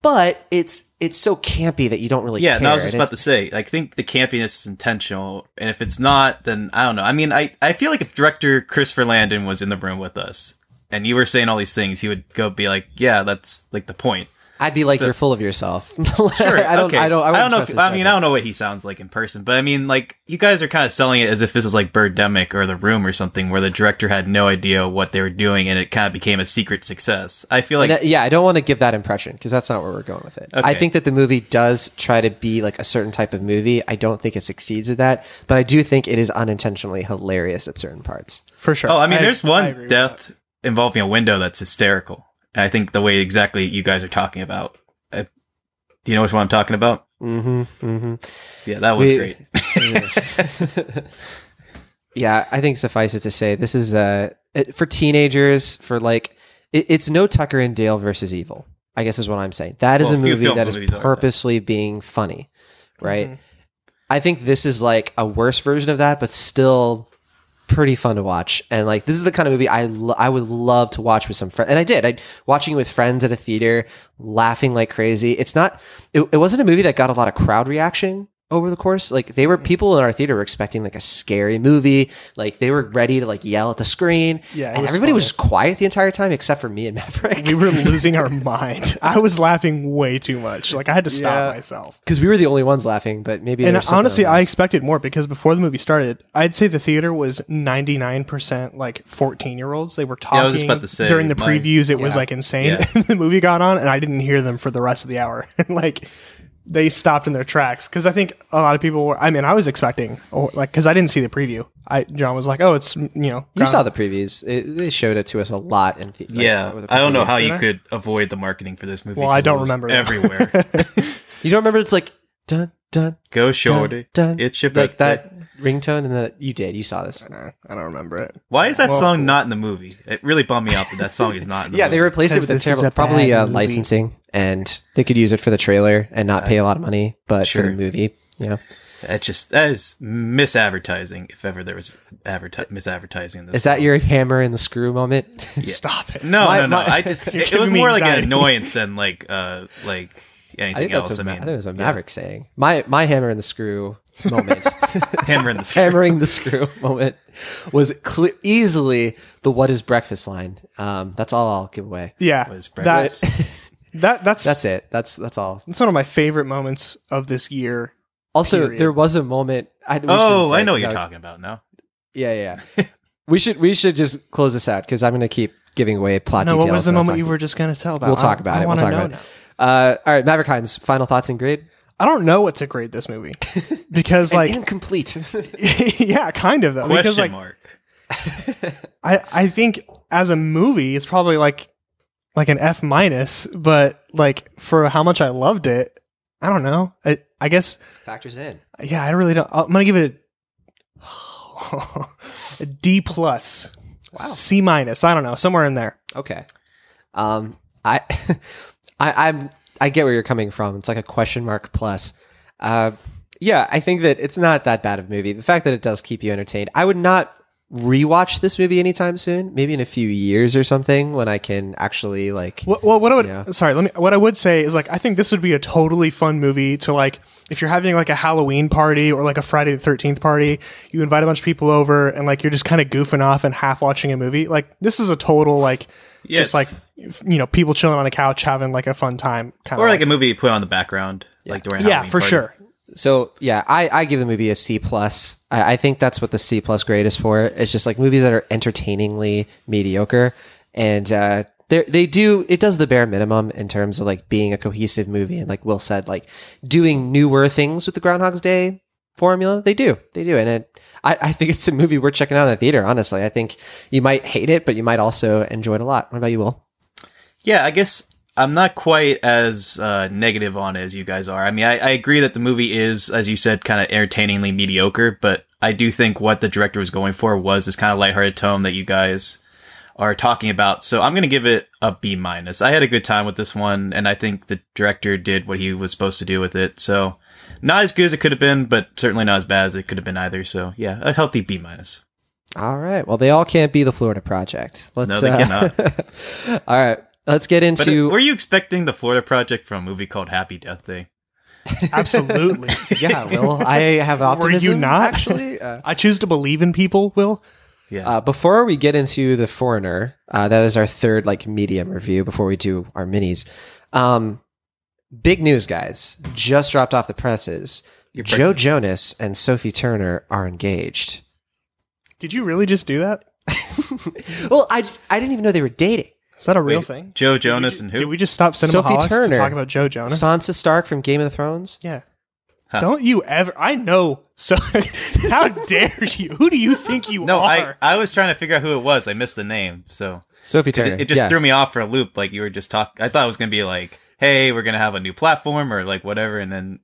but it's it's so campy that you don't really Yeah, care. no, I was just about to say. I think the campiness is intentional, and if it's not, then I don't know. I mean, I I feel like if director Christopher Landon was in the room with us, and you were saying all these things, he would go be like, "Yeah, that's like the point." I'd be like, So- you're full of yourself. Sure, I don't. okay. I don't. I, I don't know. If, I mean, I don't know what he sounds like in person, but I mean, like you guys are kind of selling it as if this was like Birdemic or The Room or something, where the director had no idea what they were doing, and it kind of became a secret success. I feel like And, uh, yeah, I don't want to give that impression because that's not where we're going with it. I think that the movie does try to be like a certain type of movie. I don't think it succeeds at that, but I do think it is unintentionally hilarious at certain parts. for sure. Oh, I mean, there's one agree that. death involving a window that's hysterical. And I think the way exactly you guys are talking about. Uh, do you know which one I'm talking about? Mm-hmm. Mm-hmm. Yeah, that was We- great. yeah, I think suffice it to say, this is uh it, for teenagers. For like, it, it's no Tucker and Dale versus Evil. I guess is what I'm saying. That is Well, a movie that is like that. purposely being funny, right? Mhm. I think this is like a worse version of that, but still pretty fun to watch. And like this is the kind of movie I lo- I would love to watch with some friends. And I did. I watching with friends at a theater, laughing like crazy. It's not. It, it wasn't a movie that got a lot of crowd reaction over the course. Like they were mm. people in our theater were expecting like a scary movie. Like they were ready to like yell at the screen. Yeah, and was everybody was funny. just quiet the entire time except for me and Maverick. we were losing our mind. I was laughing way too much. Like I had to stop Yeah. myself. because we were the only ones laughing. But maybe And honestly, I expected more because before the movie started, I'd say the theater was 99% like 14 year olds. They were talking I was about to say, during the my- previews. It was like insane. Yeah. the movie got on and I didn't hear them for the rest of the hour. like they stopped in their tracks because I think a lot of people were, I mean, I was expecting, or like, because I didn't see the preview. I John was like, oh, it's, you know, You saw the previews. It, they showed it to us a lot. In like, yeah, the I don't know how you I? could avoid the marketing for this movie. Well, I don't was remember everywhere. You don't remember? It's like dun dun Go dun shorty, dun. it's your like birthday. that ringtone, and that you did. You saw this. Nah, I don't remember it. Why is that Well- song not in the movie? It really bummed me out that that song is not in the Yeah, movie. they replaced it with a terrible, a probably uh, licensing, and they could use it for the trailer and not pay a lot of money, but for the movie, yeah. That's just that is misadvertising. If ever there was adverti- misadvertising in this, Is that your hammer and the screw moment? Stop it. no, my- no, no. my- I just You're it, it was me more like an annoyance than like uh like I anything think that's else. what I Ma- mean, I think it was what yeah. Maverick saying. My my hammer and the screw moment, hammer in the screw. hammering the screw moment, was cle easily the "What is breakfast?" line. Um, that's all I'll give away. Yeah. Was That, breakfast. that, that's, That's it. That's that's all. It's one of my favorite moments of this year. Also, Period. there was a moment. I, Oh, I know what 'cause you're I- talking about now. Yeah, yeah. yeah. we should we should just close this out because I'm going to keep giving away plot No, details. what was the moment not you were just going to tell about? We'll talk about I it. We'll wanna talk know about now. it. Uh, all right, Maverick Hines. Final thoughts and grade. I don't know what to grade this movie because, like, incomplete. yeah, kind of though. because, Question like, mark. I I think as a movie, it's probably like like an F minus, but like for how much I loved it, I don't know. I, I guess Factors in. yeah, I really don't. I'm gonna give it a, a D plus, Wow. C minus. I don't know, somewhere in there. Okay. Um, I, I, I'm, I get where you're coming from. It's like a question mark plus. Uh, yeah, I think that it's not that bad of a movie. The fact that it does keep you entertained. I would not rewatch this movie anytime soon. Maybe in a few years or something when I can actually like. Well, well what I would Yeah. sorry, let me. What I would say is like I think this would be a totally fun movie to like if you're having like a Halloween party or like a Friday the Thirteenth party. You invite a bunch of people over and like you're just kind of goofing off and half watching a movie. Like this is a total like Yeah, just like it's- you know people chilling on a couch having like a fun time kind Or of like a movie you put on the background, like during a yeah Halloween for party. sure. So yeah, I, I give the movie a C plus. I, I think that's what the C plus grade is for. It's just like movies that are entertainingly mediocre, and uh, they they do it does the bare minimum in terms of like being a cohesive movie and like Will said, like doing newer things with the Groundhog's Day formula. They do, they do, and it. I, I think it's a movie worth checking out in the theater. Honestly, I think you might hate it, but you might also enjoy it a lot. What about you, Will? Yeah, I guess I'm not quite as uh, negative on it as you guys are. I mean, I, I agree that the movie is, as you said, kind of entertainingly mediocre, but I do think what the director was going for was this kind of lighthearted tone that you guys are talking about. So I'm going to give it a B minus. I had a good time with this one, and I think the director did what he was supposed to do with it. So not as good as it could have been, but certainly not as bad as it could have been either. So yeah, a healthy B minus. All right. Well, they all can't be the Florida Project. Let's. No, they uh, all right. Let's get But uh, into. were you expecting the Florida Project from a movie called Happy Death Day? Absolutely. yeah, Will, I have optimism. Were you not? Actually, uh, I choose to believe in people, Will. Yeah. Uh, before we get into the foreigner, uh, that is our third like medium review. Before we do our minis, um, big news, guys! Just dropped off the presses. You're Joe Jonas and Sophie Turner are engaged. Did you really just do that? Well, I I didn't even know they were dating. Is that a real Wait, thing? Joe Jonas ju- and who? Did we just stop Sophie Cinemaholics Turner. to talk about Joe Jonas? Sansa Stark from Game of Thrones. yeah. Huh. Don't you ever? I know. So how dare you? Who do you think you are? no, I, are? I was trying to figure out who it was. I missed the name, so Sophie 'cause Turner. it, it just yeah. threw me off for a loop. Like you were just talking. I thought it was gonna be like, "Hey, we're gonna have a new platform" or like whatever, and then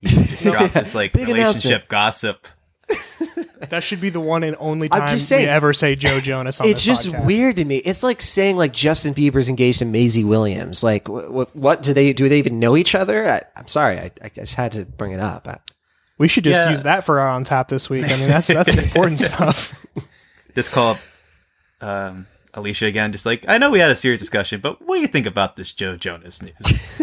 you just dropped this like Big relationship announcement. gossip. That should be the one and only I'm time just saying, we ever say Joe Jonas on It's this just podcast. weird to me. It's like saying like Justin Bieber's engaged to Maisie Williams. Like, what? What do they do? They even know each other? I, I'm sorry, I, I just had to bring it up. I, We should just Yeah. use that for our on tap this week. I mean, that's that's important stuff. Just call um, Alisha again. Just like I know we had a serious discussion, but what do you think about this Joe Jonas news?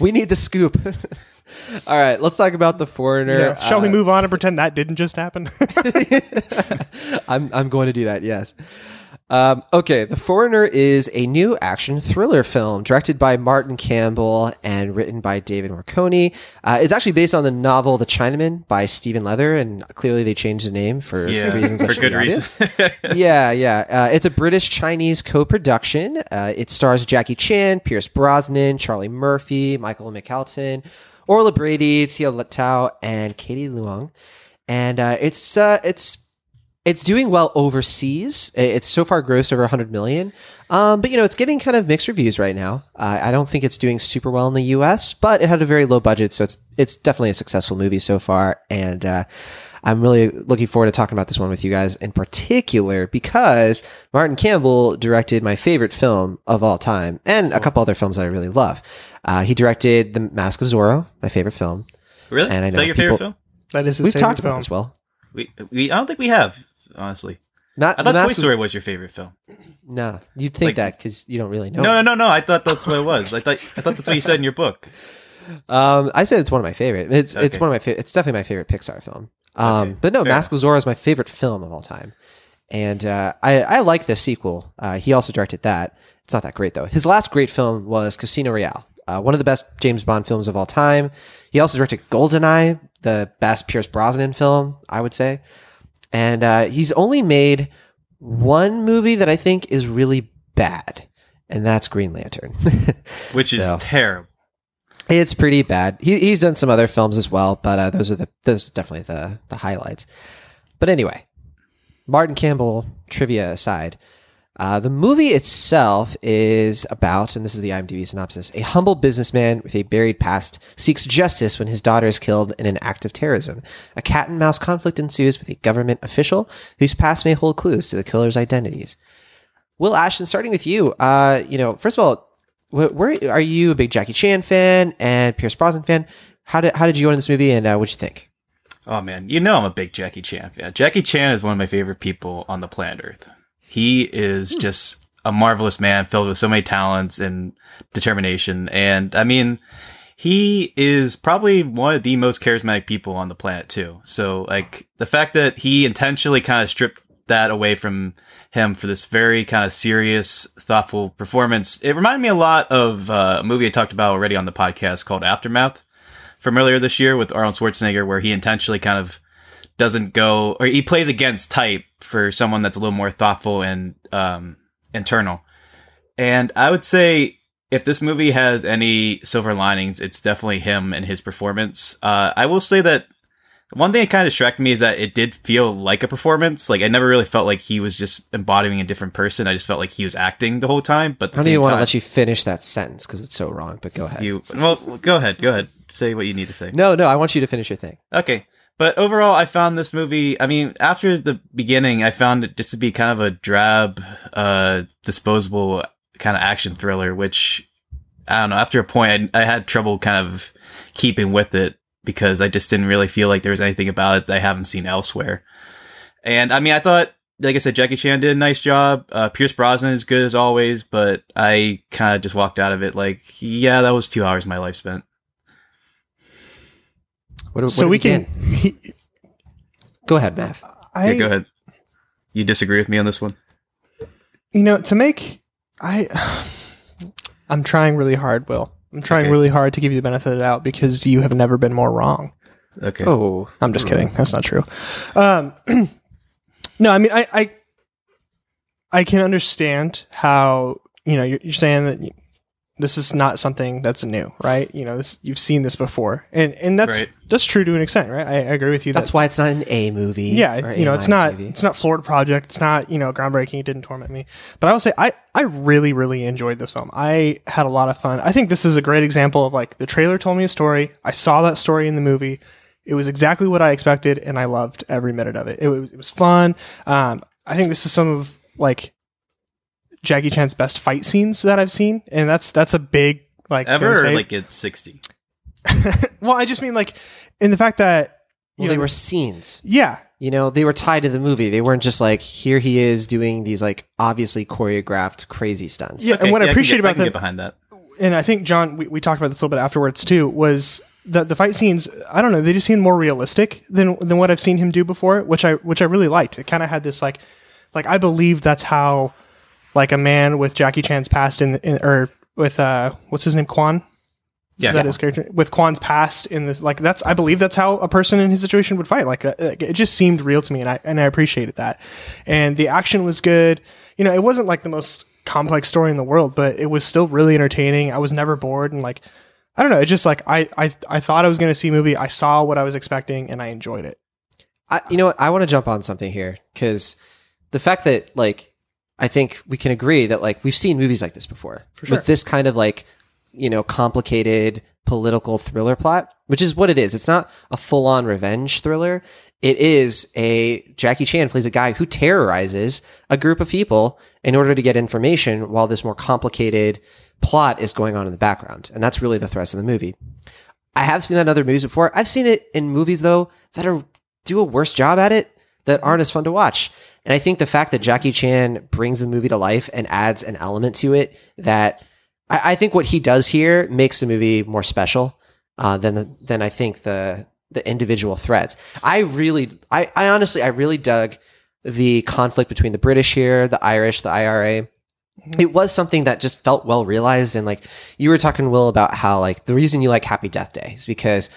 we need the scoop. All right, let's talk about the foreigner. Yeah. Shall we Uh, move on and pretend that didn't just happen? I'm I'm going to do that. Yes. Um, okay, The Foreigner is a new action thriller film directed by Martin Campbell and written by David Marconi. Uh, it's actually based on the novel The Chinaman by Stephen Leather, and clearly they changed the name for, Yeah, for reasons for good be obvious. reason. yeah, yeah. Uh, it's a British Chinese co production. Uh, it stars Jackie Chan, Pierce Brosnan, Charlie Murphy, Michael McElhatton, Orla Brady, Tia Tao, and Katie Leung. And uh, it's uh, it's it's doing well overseas. It's so far grossed over 100 million. Um, but you know, it's getting kind of mixed reviews right now. Uh, I don't think it's doing super well in the US, but it had a very low budget, so it's it's definitely a successful movie so far. And uh, I'm really looking forward to talking about this one with you guys in particular because Martin Campbell directed my favorite film of all time and a couple other films that I really love. Uh, he directed The Mask of Zorro, my favorite film. really? And I Is that your favorite film? that is his We've favorite talked film. about this well. We, we I don't think we have honestly. Not I thought Toy Story was your favorite film. No, you'd think Like- that because you don't really know. No, no, no, no. I thought that's what it was. I thought I thought that's what you said in your book. Um, I said it's one of my favorite. It's it's one of my favorite. It's definitely my favorite Pixar film. Um, Okay, but no, fair Mask of Zorro is my favorite film of all time, and uh, I I like the sequel. Uh, he also directed that. It's not that great though. His last great film was Casino Royale, uh, one of the best James Bond films of all time. He also directed Goldeneye, the best Pierce Brosnan film, I would say. And uh, he's only made one movie that I think is really bad, and that's Green Lantern. Which So. is terrible. It's pretty bad. He, he's done some other films as well, but uh, those are the those are definitely the the highlights. But anyway, Martin Campbell trivia aside, uh, the movie itself is about, and this is the IMDb synopsis: a humble businessman with a buried past seeks justice when his daughter is killed in an act of terrorism. A cat and mouse conflict ensues with a government official whose past may hold clues to the killer's identities. Will Ashton, starting with you, uh, you know, first of all, wh- where are you a big Jackie Chan fan and Pierce Brosnan fan? How did how did you go into this movie and uh, what'd you think? Oh man, you know I'm a big Jackie Chan fan. Jackie Chan is one of my favorite people on the planet Earth. He is just a marvelous man filled with so many talents and determination. And I mean, he is probably one of the most charismatic people on the planet too. So like the fact that he intentionally kind of stripped that away from him for this very kind of serious, thoughtful performance. It reminded me a lot of uh, a movie I talked about already on the podcast called Aftermath from earlier this year with Arnold Schwarzenegger, where he intentionally kind of doesn't go or he plays against type for someone that's a little more thoughtful and um, internal. And I would say if this movie has any silver linings, it's definitely him and his performance. Uh, I will say that one thing that kind of distracted me is that it did feel like a performance. Like I never really felt like he was just embodying a different person. I just felt like he was acting the whole time. But I don't even want to let you finish that sentence because it's so wrong. But go ahead. you well go ahead go ahead say what you need to say no, no, I want you to finish your thing. okay but overall i found this movie i mean after the beginning i found it just to be kind of a drab uh disposable kind of action thriller which i don't know after a point I, I had trouble kind of keeping with it because i just didn't really feel like there was anything about it that i haven't seen elsewhere and i mean i thought like I said, Jackie Chan did a nice job. Uh, Pierce Brosnan is good as always, but I kind of just walked out of it like, yeah, that was two hours of my life spent. What, what so did we we can. He, Go ahead, Math. I, yeah, go ahead. You disagree with me on this one? You know, to make I, I'm trying really hard, Will. I'm trying Okay. really hard to give you the benefit of the doubt because you have never been more wrong. Okay. Oh, I'm just kidding. That's not true. Um, no, I mean, I, I, I can understand how you know you're, you're saying that you- this is not something that's new, right? You know, this you've seen this before, and and that's Right. that's true to an extent, right? I, I agree with you. that's that, why it's not an A movie. yeah, you know, it's A-minus not movie. it's not Florida Project. It's not you know groundbreaking. It didn't torment me, but I will say I I really really enjoyed this film. I had a lot of fun. I think this is a great example of like the trailer told me a story. I saw that story in the movie. It was exactly what I expected, and I loved every minute of it. It was it was fun. Um, I think this is some of like Jackie Chan's best fight scenes that I've seen, and that's that's a big like Ever say. like at 60. well, I just mean like in the fact that Well, know, they were scenes. yeah You know, they were tied to the movie. They weren't just like here he is doing these like obviously choreographed crazy stunts. Yeah. and what I can appreciate get- about I can the- get behind that. and I think John, we, we talked about this a little bit afterwards too, was the the fight scenes. I don't know, they just seemed more realistic than than what I've seen him do before, which I which I really liked. It kind of had this like, like I believe that's how, like a man with Jackie Chan's past in, in or with uh what's his name Quan. Yeah. Is that his character with Quan's past in the like? That's I believe that's how a person in his situation would fight. Like, uh, it just seemed real to me, and I and I appreciated that. And the action was good. You know, it wasn't like the most complex story in the world, but it was still really entertaining. I was never bored, and like I don't know, it just like I I I thought I was going to see a movie. I saw what I was expecting, and I enjoyed it. I, you know what? I want to jump on something here because the fact that like I think we can agree that like we've seen movies like this before sure. with this kind of like you know complicated political thriller plot, which is what it is. It's not a full on revenge thriller. It is a Jackie Chan plays a guy who terrorizes a group of people in order to get information while this more complicated plot is going on in the background. And that's really the thrust of the movie. I have seen that in other movies before. I've seen it in movies though that are do a worse job at it that aren't as fun to watch. And I think the fact that Jackie Chan brings the movie to life and adds an element to it that I, I think what he does here makes the movie more special uh, than the, than I think the the individual threads. I really, I, I honestly, I really dug the conflict between the British here, the Irish, the IRA it was something that just felt well realized and like you were talking will about how like the reason you like happy death day is because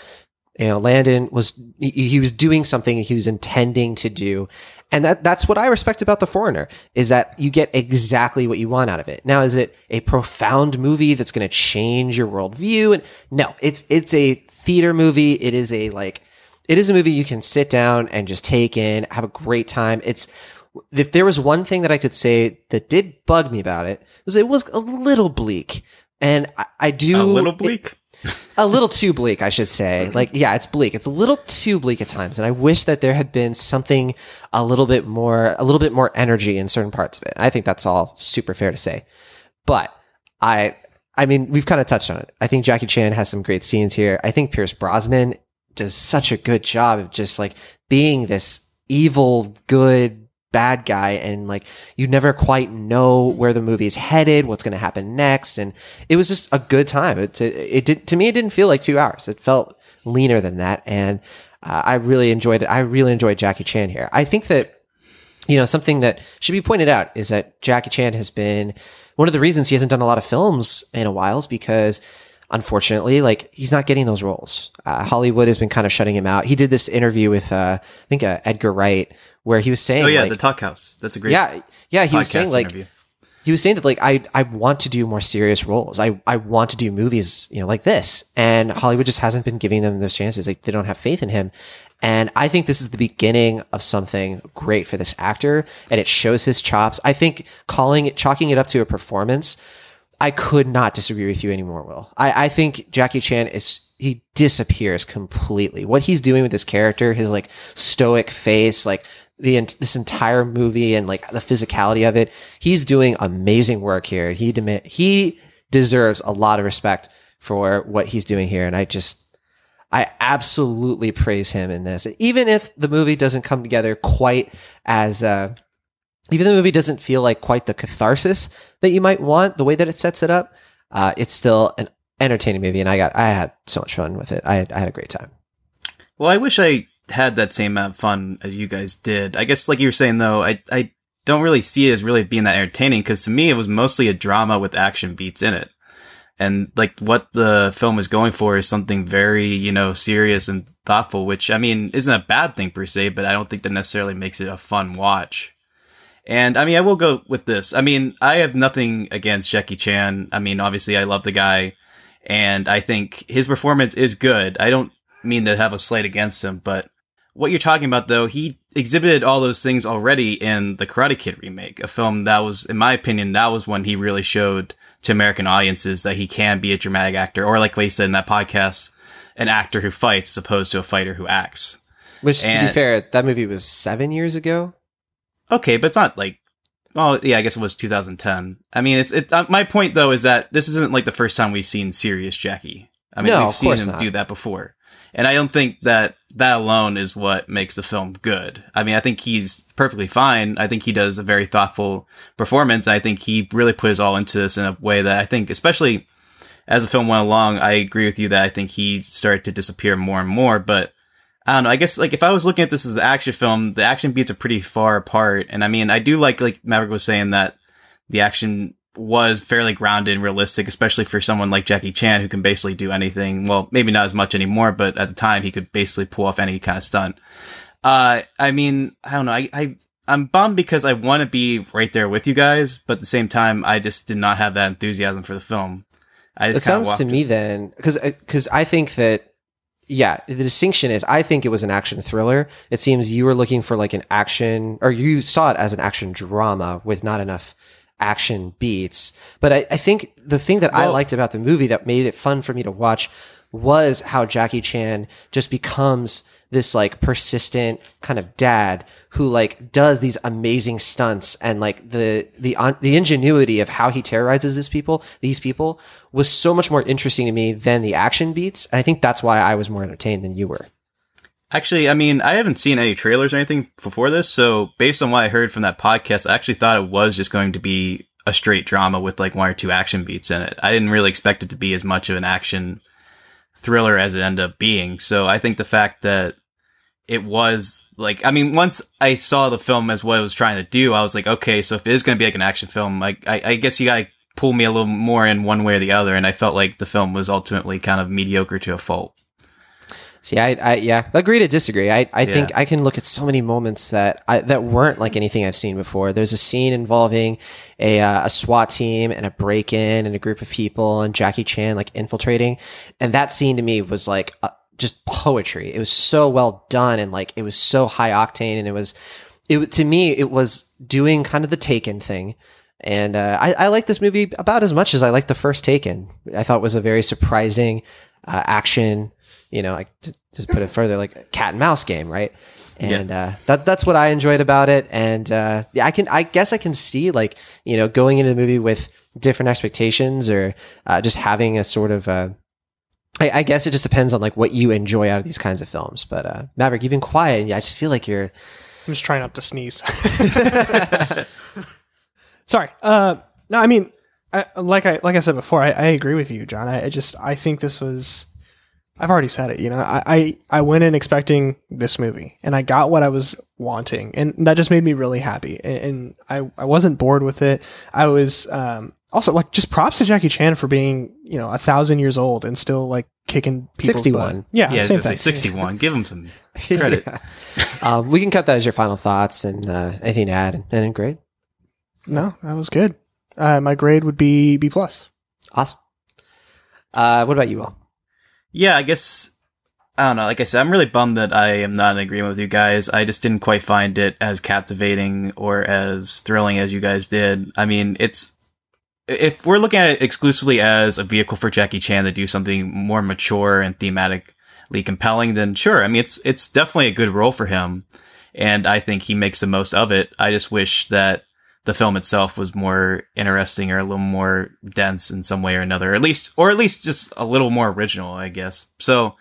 you know landon was he, he was doing something he was intending to do. And that that's what i respect about the foreigner is that you get exactly what you want out of it. Now is it a profound movie that's going to change your worldview? And no it's it's a theater movie. It is a like it is a movie you can sit down and just take in have a great time. It's if there was one thing that I could say that did bug me about it was it was a little bleak, and I, I do A little bleak. A little too bleak, I should say. Like, yeah, it's bleak. It's a little too bleak at times, and I wish that there had been something a little bit more, a little bit more energy in certain parts of it. I think that's all super fair to say, but I, I mean, we've kind of touched on it. I think Jackie Chan has some great scenes here. I think Pierce Brosnan does such a good job of just like being this evil, good, bad guy and like you never quite know where the movie is headed what's going to happen next and it was just a good time. It, it did to me it didn't feel like two hours. It felt leaner than that and uh, i really enjoyed it. I really enjoyed jackie chan here. I think that you know something that should be pointed out is that jackie chan has been one of the reasons he hasn't done a lot of films in a while is because unfortunately like he's not getting those roles. Uh, hollywood has been kind of shutting him out. He did this interview with uh, i think uh, edgar wright where he was saying Oh yeah, like, the Talk House. That's a great yeah yeah he was saying like interview. he was saying that like I I want to do more serious roles. I I want to do movies, you know, like this. And Hollywood just hasn't been giving them those chances. Like they don't have faith in him. And I think this is the beginning of something great for this actor and it shows his chops. I think calling it chalking it up to a performance I could not disagree with you anymore, Will. I, I think Jackie Chan is he disappears completely. What he's doing with this character, his like stoic face, like the this entire movie and like the physicality of it, he's doing amazing work here. He demi- he deserves a lot of respect for what he's doing here, and I just I absolutely praise him in this, even if the movie doesn't come together quite as uh, even the movie doesn't feel like quite the catharsis that you might want, the way that it sets it up, uh, it's still an entertaining movie, and I got I had so much fun with it. I I had a great time. Well, I wish I had that same amount of fun as you guys did. I guess, like you were saying, though, I I don't really see it as really being that entertaining because to me it was mostly a drama with action beats in it. And like what the film is going for is something very, you know, serious and thoughtful, which I mean isn't a bad thing per se, but I don't think that necessarily makes it a fun watch. And I mean, I will go with this. I mean, I have nothing against Jackie Chan. I mean, obviously I love the guy and I think his performance is good. I don't mean to have a slight against him, but what you're talking about though, he exhibited all those things already in the Karate Kid remake, a film that was, in my opinion, that was when he really showed to American audiences that he can be a dramatic actor, or like we said in that podcast, an actor who fights as opposed to a fighter who acts. Which, to be fair, that movie was seven years ago. Okay, but it's not like, well, yeah, I guess it was 2010. I mean, it's it. Uh, my point though is that this isn't like the first time we've seen serious Jackie. I mean, No, we've seen him not. do that before, and I don't think that that alone is what makes the film good. I mean, I think he's perfectly fine. I think he does a very thoughtful performance. I think he really put his all into this in a way that I think, especially as the film went along, I agree with you that I think he started to disappear more and more. But I don't know. I guess like if I was looking at this as an action film, the action beats are pretty far apart. And I mean, I do like like Maverick was saying that the action was fairly grounded and realistic, especially for someone like Jackie Chan who can basically do anything. Well, maybe not as much anymore, but at the time he could basically pull off any kind of stunt. Uh, I mean, I don't know. I, I I'm bummed because I want to be right there with you guys, but at the same time, I just did not have that enthusiasm for the film. I It just of sounds to me then because because I think that yeah the distinction is I think it was an action thriller. It seems you were looking for like an action or you saw it as an action drama with not enough action beats. But I, I think the thing that I liked about the movie that made it fun for me to watch was how Jackie Chan just becomes this like persistent kind of dad who like does these amazing stunts and like the the on, the ingenuity of how he terrorizes these people these people was so much more interesting to me than the action beats and I think that's why I was more entertained than you were. Actually, I mean, I haven't seen any trailers or anything before this, so based on what I heard from that podcast, I actually thought it was just going to be a straight drama with like one or two action beats in it. I didn't really expect it to be as much of an action thriller as it ended up being. So I think the fact that it was like, I mean, once I saw the film as what it was trying to do, I was like, okay, so if it is going to be like an action film, like, I, I guess you gotta pull me a little more in one way or the other. And I felt like the film was ultimately kind of mediocre to a fault. See, I, I yeah, agree to disagree. I, I think I can look at so many moments that I, that weren't like anything I've seen before. There's a scene involving a uh, a SWAT team and a break in and a group of people and Jackie Chan like infiltrating, and that scene to me was like uh, just poetry. It was so well done and like it was so high octane and it was it to me it was doing kind of the Taken thing. And uh, I, I like this movie about as much as I like the first Taken. I thought it was a very surprising uh, action you know, like to just put it further, like a cat and mouse game, right? And uh, that that's what I enjoyed about it. And uh, yeah, I can, I guess, I can see like you know going into the movie with different expectations or uh, just having a sort of. Uh, I, I guess it just depends on like what you enjoy out of these kinds of films. But uh, Maverick, you've been quiet, and I just feel like you're. I'm just trying not to sneeze. Sorry. Uh, no, I mean, I, like I like I said before, I, I agree with you, John. I, I just I think this was. I've already said it. You know, I, I I went in expecting this movie, and I got what I was wanting, and that just made me really happy. And, and I I wasn't bored with it. I was um, also like just props to Jackie Chan for being you know a thousand years old and still like kicking people's 61. butt. Yeah, Yeah, I was same say thing. 61. Give him some credit. Yeah. um, we can cut that as your final thoughts and uh, anything to add. And then great, No, that was good. Uh, my grade would be B plus. awesome. Uh, what about you all? Yeah, I guess I don't know. Like I said, I'm really bummed that I am not in agreement with you guys. I just didn't quite find it as captivating or as thrilling as you guys did. I mean, it's if we're looking at it exclusively as a vehicle for Jackie Chan to do something more mature and thematically compelling, then sure. I mean, it's it's definitely a good role for him, and I think he makes the most of it. I just wish that the film itself was more interesting or a little more dense in some way or another, at least, or at least just a little more original, I guess. So,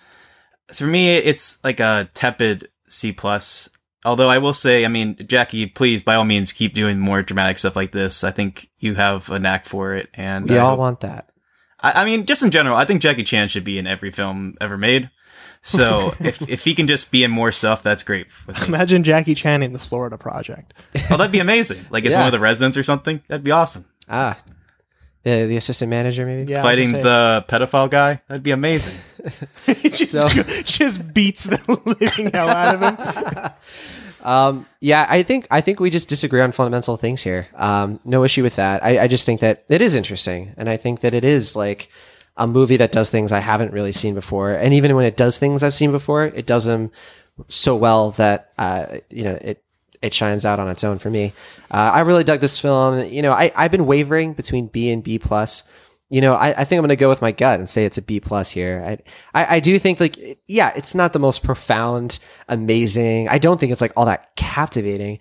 so for me, it's like a tepid C plus. Although I will say, I mean, Jackie, please, by all means, keep doing more dramatic stuff like this. I think you have a knack for it, and We I all hope- want that. I, I mean, just in general, I think Jackie Chan should be in every film ever made. So if if he can just be in more stuff, that's great. Imagine Jackie Chan in the Florida Project. Oh, that'd be amazing. Like it's Yeah. one of the residents or something. That'd be awesome. Ah, the, the assistant manager, maybe. Yeah, Fighting the pedophile guy. That'd be amazing. he just So- just beats the living hell out of him. Um, yeah, I think I think we just disagree on fundamental things here. Um, no issue with that. I, I just think that it is interesting, and I think that it is like a movie that does things I haven't really seen before. And even when it does things I've seen before, it does them so well that uh, you know it it shines out on its own for me. Uh, I really dug this film. You know, I I've been wavering between B and B plus. You know, I, I think I'm going to go with my gut and say it's a B plus here. I, I I do think like yeah, it's not the most profound, amazing. I don't think it's like all that captivating,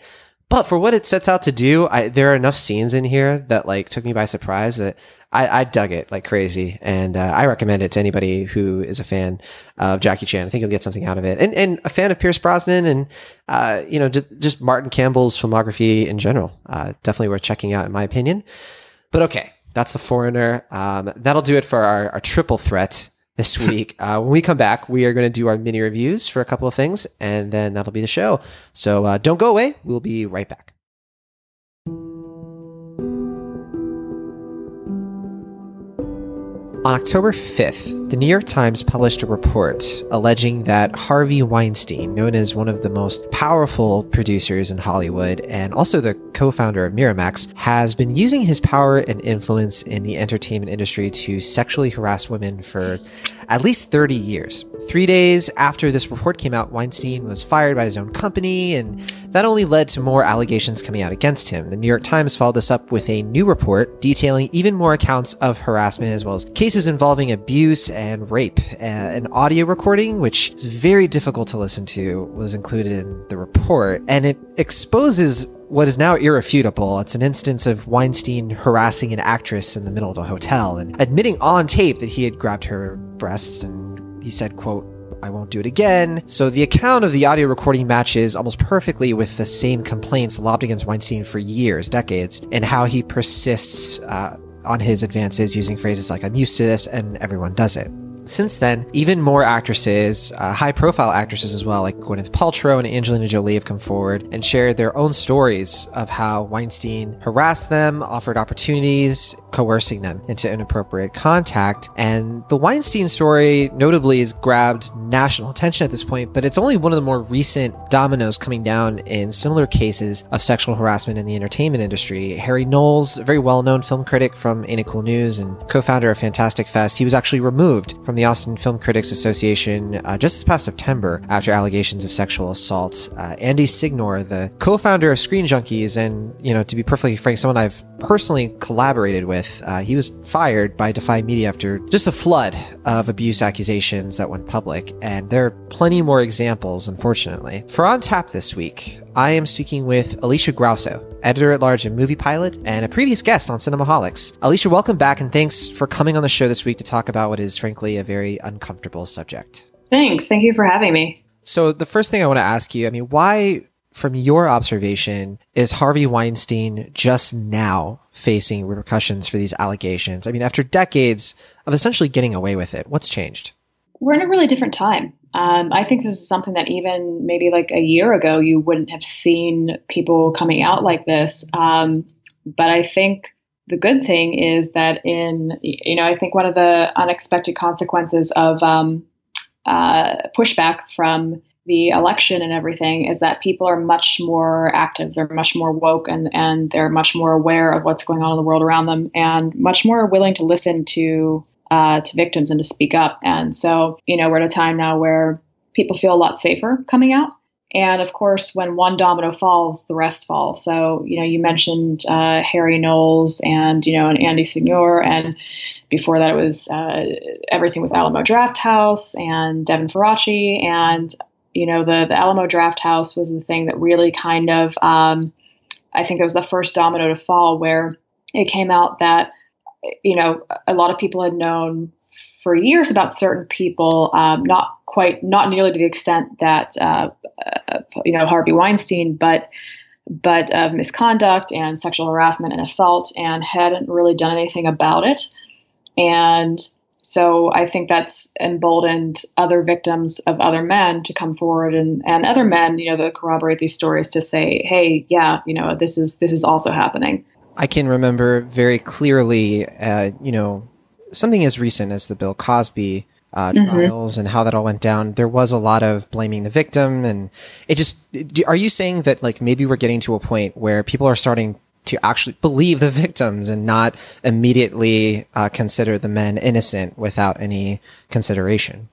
but for what it sets out to do, I, there are enough scenes in here that like took me by surprise that I, I dug it like crazy, and uh, I recommend it to anybody who is a fan of Jackie Chan. I think you'll get something out of it, and and a fan of Pierce Brosnan, and uh, you know j- just Martin Campbell's filmography in general. Uh, definitely worth checking out, in my opinion. But okay, that's the foreigner. Um, that'll do it for our, our triple threat this week. Uh, when we come back, we are going to do our mini reviews for a couple of things, and then that'll be the show. So uh, don't go away. We'll be right back. On October 5th, the New York Times published a report alleging that Harvey Weinstein, known as one of the most powerful producers in Hollywood and also the co founder of Miramax, has been using his power and influence in the entertainment industry to sexually harass women for at least 30 years. Three days after this report came out, Weinstein was fired by his own company, and that only led to more allegations coming out against him. The New York Times followed this up with a new report detailing even more accounts of harassment as well as cases involving abuse and rape. Uh, an audio recording, which is very difficult to listen to, was included in the report, and it exposes what is now irrefutable. It's an instance of Weinstein harassing an actress in the middle of a hotel and admitting on tape that he had grabbed her breasts and he said, quote, I won't do it again. So the account of the audio recording matches almost perfectly with the same complaints lobbed against Weinstein for years, decades, and how he persists uh, on his advances using phrases like, I'm used to this and everyone does it. Since then, even more actresses, uh, high profile actresses as well, like Gwyneth Paltrow and Angelina Jolie, have come forward and shared their own stories of how Weinstein harassed them, offered opportunities, coercing them into inappropriate contact. And the Weinstein story, notably, has grabbed national attention at this point, but it's only one of the more recent dominoes coming down in similar cases of sexual harassment in the entertainment industry. Harry Knowles, a very well known film critic from Ain't Cool News and co founder of Fantastic Fest, he was actually removed from the Austin Film Critics Association uh, just this past September after allegations of sexual assault. Uh, Andy Signore, the co-founder of Screen Junkies, and you know, to be perfectly frank, someone I've personally collaborated with, uh, he was fired by Defy Media after just a flood of abuse accusations that went public, and there are plenty more examples, unfortunately. For On Tap this week, I am speaking with Alisha Grauso, editor at large of Movie Pilot and a previous guest on Cinemaholics. Alicia, welcome back and thanks for coming on the show this week to talk about what is frankly a very uncomfortable subject. Thanks. Thank you for having me. So, the first thing I want to ask you, I mean, why, from your observation, is Harvey Weinstein just now facing repercussions for these allegations? I mean, after decades of essentially getting away with it, what's changed? We're in a really different time. Um, I think this is something that even maybe like a year ago, you wouldn't have seen people coming out like this. Um, but I think the good thing is that in, you know, I think one of the unexpected consequences of um, uh, pushback from the election and everything is that people are much more active. They're much more woke and, and they're much more aware of what's going on in the world around them and much more willing to listen to uh, to victims and to speak up. And so, you know, we're at a time now where people feel a lot safer coming out. And of course, when one domino falls, the rest fall. So, you know, you mentioned uh, Harry Knowles and, you know, and Andy Signore. And before that, it was uh, everything with Alamo Drafthouse and Devin Faraci. And, you know, the, the Alamo Drafthouse was the thing that really kind of, um, I think it was the first domino to fall where it came out that you know, a lot of people had known for years about certain people, um, not quite, not nearly to the extent that, uh, uh, you know, Harvey Weinstein, but but of misconduct and sexual harassment and assault, and hadn't really done anything about it. And so I think that's emboldened other victims of other men to come forward and, and other men, you know, that corroborate these stories to say, hey, yeah, you know, this is this is also happening. I can remember very clearly, uh, you know, something as recent as the Bill Cosby uh, mm-hmm. trials mm-hmm. and how that all went down. There was a lot of blaming the victim, and it just. Are you saying that like maybe we're getting to a point where people are starting to actually believe the victims and not immediately uh, consider the men innocent without any consideration?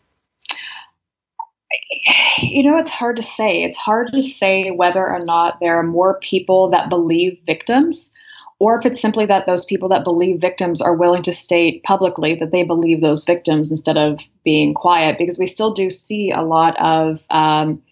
You know, it's hard to say. It's hard to say whether or not there are more people that believe victims or if it's simply that those people that believe victims are willing to state publicly that they believe those victims instead of being quiet, because we still do see a lot of. Um,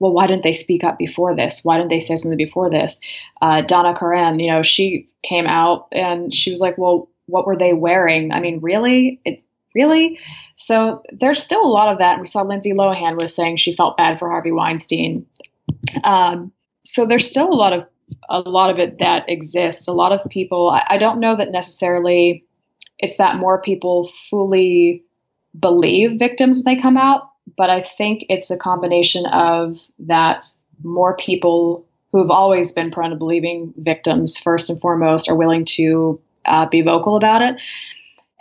well, why didn't they speak up before this? Why didn't they say something before this? Uh, Donna Karan, you know, she came out and she was like, well, what were they wearing? I mean, really? It, really? So there's still a lot of that. We saw Lindsay Lohan was saying she felt bad for Harvey Weinstein. Um, so there's still a lot of a lot of it that exists. A lot of people, I, I don't know that necessarily it's that more people fully believe victims when they come out, but I think it's a combination of that more people who have always been prone to believing victims first and foremost are willing to uh, be vocal about it.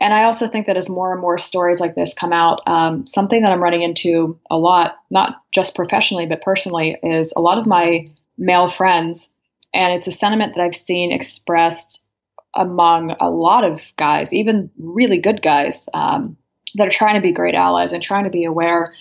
And I also think that as more and more stories like this come out, um, something that I'm running into a lot, not just professionally, but personally, is a lot of my male friends and it's a sentiment that I've seen expressed among a lot of guys, even really good guys um, that are trying to be great allies and trying to be aware.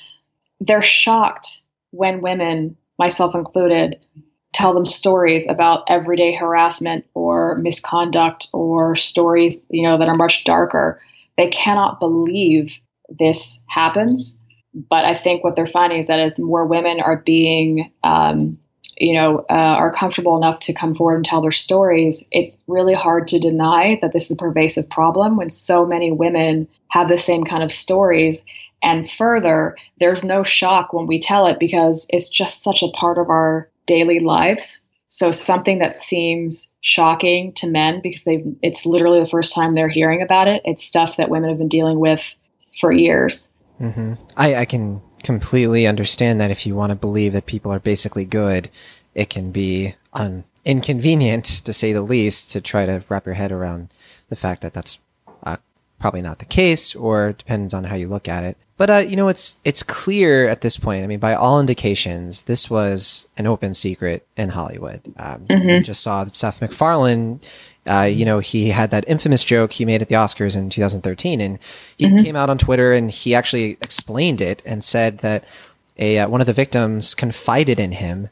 They're shocked when women, myself included, tell them stories about everyday harassment or misconduct or stories, you know, that are much darker. They cannot believe this happens. But I think what they're finding is that as more women are being um, you know, uh, are comfortable enough to come forward and tell their stories, it's really hard to deny that this is a pervasive problem when so many women have the same kind of stories. And further, there's no shock when we tell it because it's just such a part of our daily lives. So something that seems shocking to men because they it's literally the first time they're hearing about it. It's stuff that women have been dealing with for years. Mm-hmm. I, I can completely understand that if you want to believe that people are basically good, it can be un- inconvenient, to say the least, to try to wrap your head around the fact that that's uh, probably not the case, or depends on how you look at it. But uh, you know, it's it's clear at this point. I mean, by all indications, this was an open secret in Hollywood. Um, mm-hmm. just saw Seth MacFarlane uh, you know, he had that infamous joke he made at the Oscars in 2013, and he mm-hmm. came out on Twitter and he actually explained it and said that a uh, one of the victims confided in him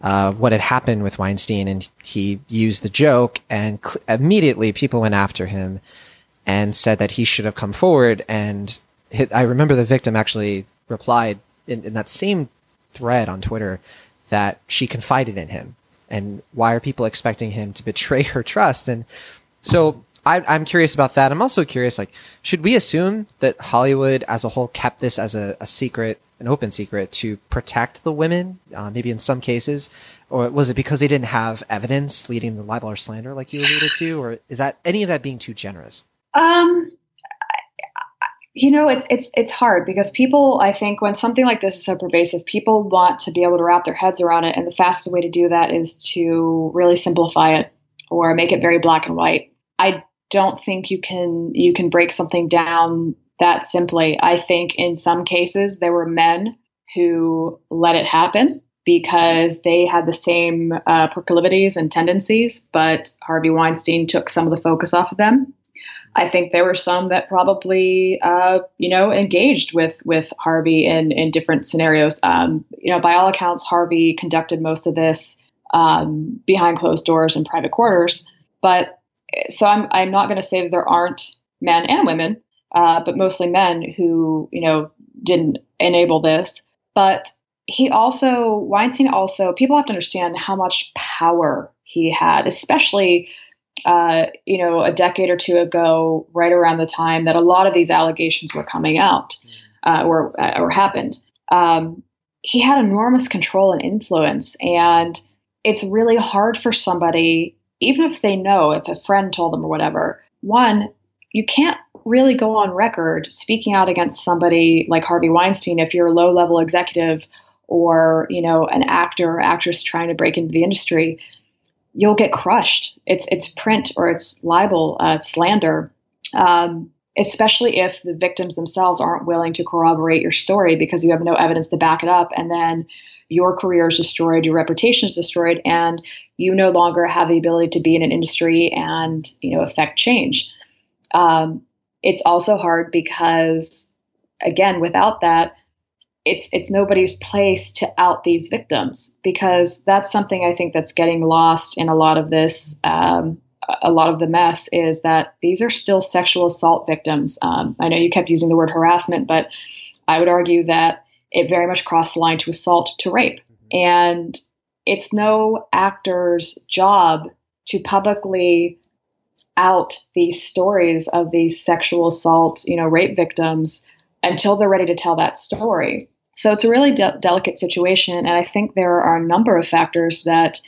uh, what had happened with Weinstein, and he used the joke, and cl- immediately people went after him and said that he should have come forward. And hit, I remember the victim actually replied in, in that same thread on Twitter that she confided in him and why are people expecting him to betray her trust? And so I, am curious about that. I'm also curious, like, should we assume that Hollywood as a whole kept this as a, a secret, an open secret to protect the women, uh, maybe in some cases? Or was it because they didn't have evidence leading to libel or slander, like you alluded to? Or is that any of that being too generous? Um, you know, it's it's it's hard because people, I think, when something like this is so pervasive, people want to be able to wrap their heads around it, and the fastest way to do that is to really simplify it or make it very black and white. I don't think you can you can break something down that simply. I think in some cases there were men who let it happen because they had the same uh, proclivities and tendencies, but Harvey Weinstein took some of the focus off of them I think there were some that probably, uh, you know, engaged with with Harvey in in different scenarios. Um, you know, by all accounts, Harvey conducted most of this um, behind closed doors in private quarters. But so I'm I'm not going to say that there aren't men and women, uh, but mostly men who you know didn't enable this. But he also Weinstein also people have to understand how much power he had, especially uh, you know, a decade or two ago, right around the time that a lot of these allegations were coming out uh, or or happened. Um, he had enormous control and influence, and it's really hard for somebody, even if they know, if a friend told them or whatever. One, you can't really go on record speaking out against somebody like Harvey Weinstein if you're a low level executive or you know an actor or actress trying to break into the industry you'll get crushed. It's it's print or it's libel uh, slander um, especially if the victims themselves aren't willing to corroborate your story because you have no evidence to back it up and then your career is destroyed your reputation is destroyed and you no longer have the ability to be in an industry and you know affect change. Um, it's also hard because again without that it's it's nobody's place to out these victims because that's something I think that's getting lost in a lot of this. Um, a lot of the mess is that these are still sexual assault victims. Um, I know you kept using the word harassment, but I would argue that it very much crossed the line to assault to rape, and it's no actor's job to publicly out these stories of these sexual assault, you know, rape victims until they're ready to tell that story. So it's a really de- delicate situation. And I think there are a number of factors that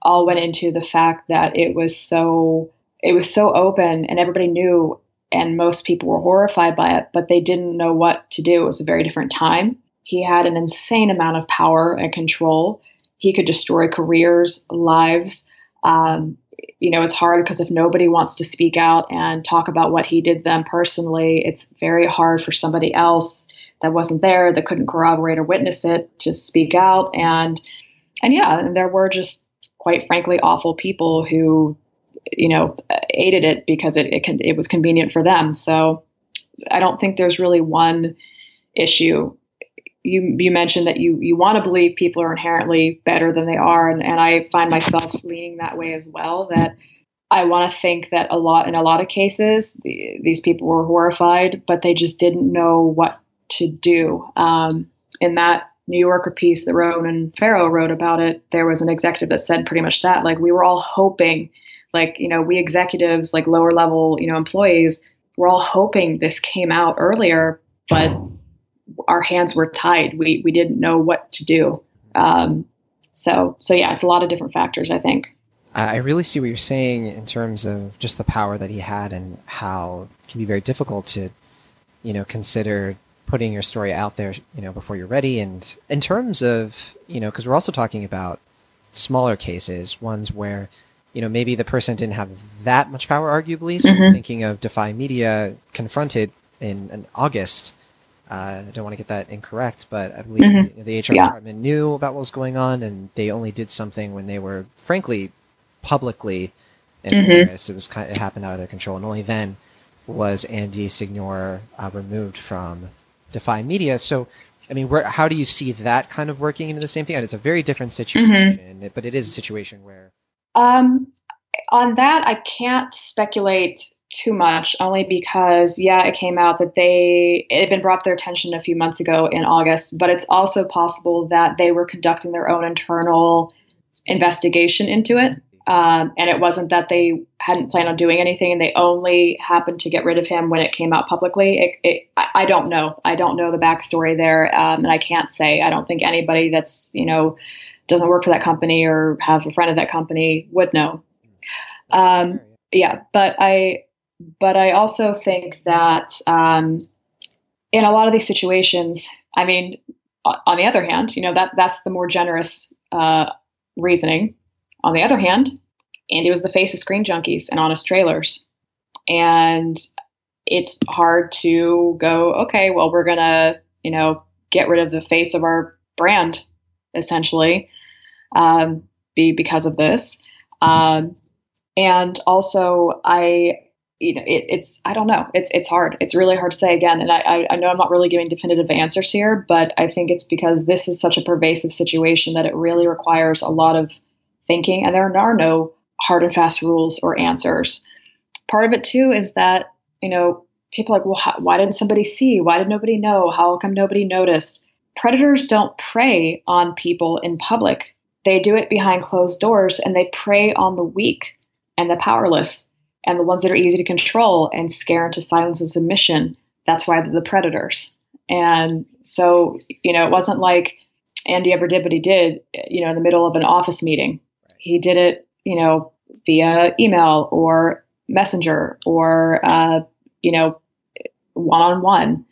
all went into the fact that it was so it was so open and everybody knew and most people were horrified by it, but they didn't know what to do. It was a very different time. He had an insane amount of power and control. He could destroy careers, lives. Um, you know, it's hard because if nobody wants to speak out and talk about what he did them personally, it's very hard for somebody else that wasn't there, that couldn't corroborate or witness it, to speak out. And and yeah, and there were just quite frankly awful people who, you know, aided it because it it, can, it was convenient for them. So I don't think there's really one issue. You, you mentioned that you, you want to believe people are inherently better than they are, and, and I find myself leaning that way as well. That I want to think that a lot in a lot of cases the, these people were horrified, but they just didn't know what to do. Um, in that New Yorker piece that Ronan Farrow wrote about it, there was an executive that said pretty much that. Like we were all hoping, like you know, we executives, like lower level, you know, employees, we're all hoping this came out earlier, but our hands were tied. We we didn't know what to do. Um, so so yeah, it's a lot of different factors. I think. I really see what you're saying in terms of just the power that he had and how it can be very difficult to, you know, consider putting your story out there, you know, before you're ready. And in terms of, you know, because we're also talking about smaller cases, ones where, you know, maybe the person didn't have that much power, arguably. So mm-hmm. thinking of Defy Media confronted in, in August. Uh, I don't want to get that incorrect, but I believe mm-hmm. the, HR yeah. department knew about what was going on, and they only did something when they were, frankly, publicly embarrassed. Mm-hmm. It was kind of, it happened out of their control, and only then was Andy Signore uh, removed from Defy Media. So, I mean, where, how do you see that kind of working into the same thing? And it's a very different situation, mm-hmm. but it is a situation where. Um, on that, I can't speculate too much, only because, yeah, it came out that they, it had been brought to their attention a few months ago in August, but it's also possible that they were conducting their own internal investigation into it. Um, and it wasn't that they hadn't planned on doing anything and they only happened to get rid of him when it came out publicly. It, it, I, don't know. I don't know the backstory there. Um, and I can't say. I don't think anybody that's, you know, doesn't work for that company or have a friend of that company would know. Um, yeah. But I, but I also think that um, in a lot of these situations, I mean, on the other hand, you know, that that's the more generous uh, reasoning on the other hand, Andy was the face of Screen Junkies and Honest Trailers. And it's hard to go, okay, well, we're to, you know, get rid of the face of our brand, essentially, um, be because of this. Um, and also, I, you know, it, it's I don't know. It's it's hard. It's really hard to say again. And I, I know I'm not really giving definitive answers here, but I think it's because this is such a pervasive situation that it really requires a lot of thinking, and there are no hard and fast rules or answers. Part of it too is that you know people are like, well, how, why didn't somebody see? Why did nobody know? How come nobody noticed? Predators don't prey on people in public. They do it behind closed doors, and they prey on the weak. and the powerless and the ones that are easy to control and scare into silence and submission. That's why they're the predators. And so, you know, it wasn't like Andy ever did what he did, you know, in the middle of an office meeting. He did it, you know, via email or messenger or, uh, you know, one on one.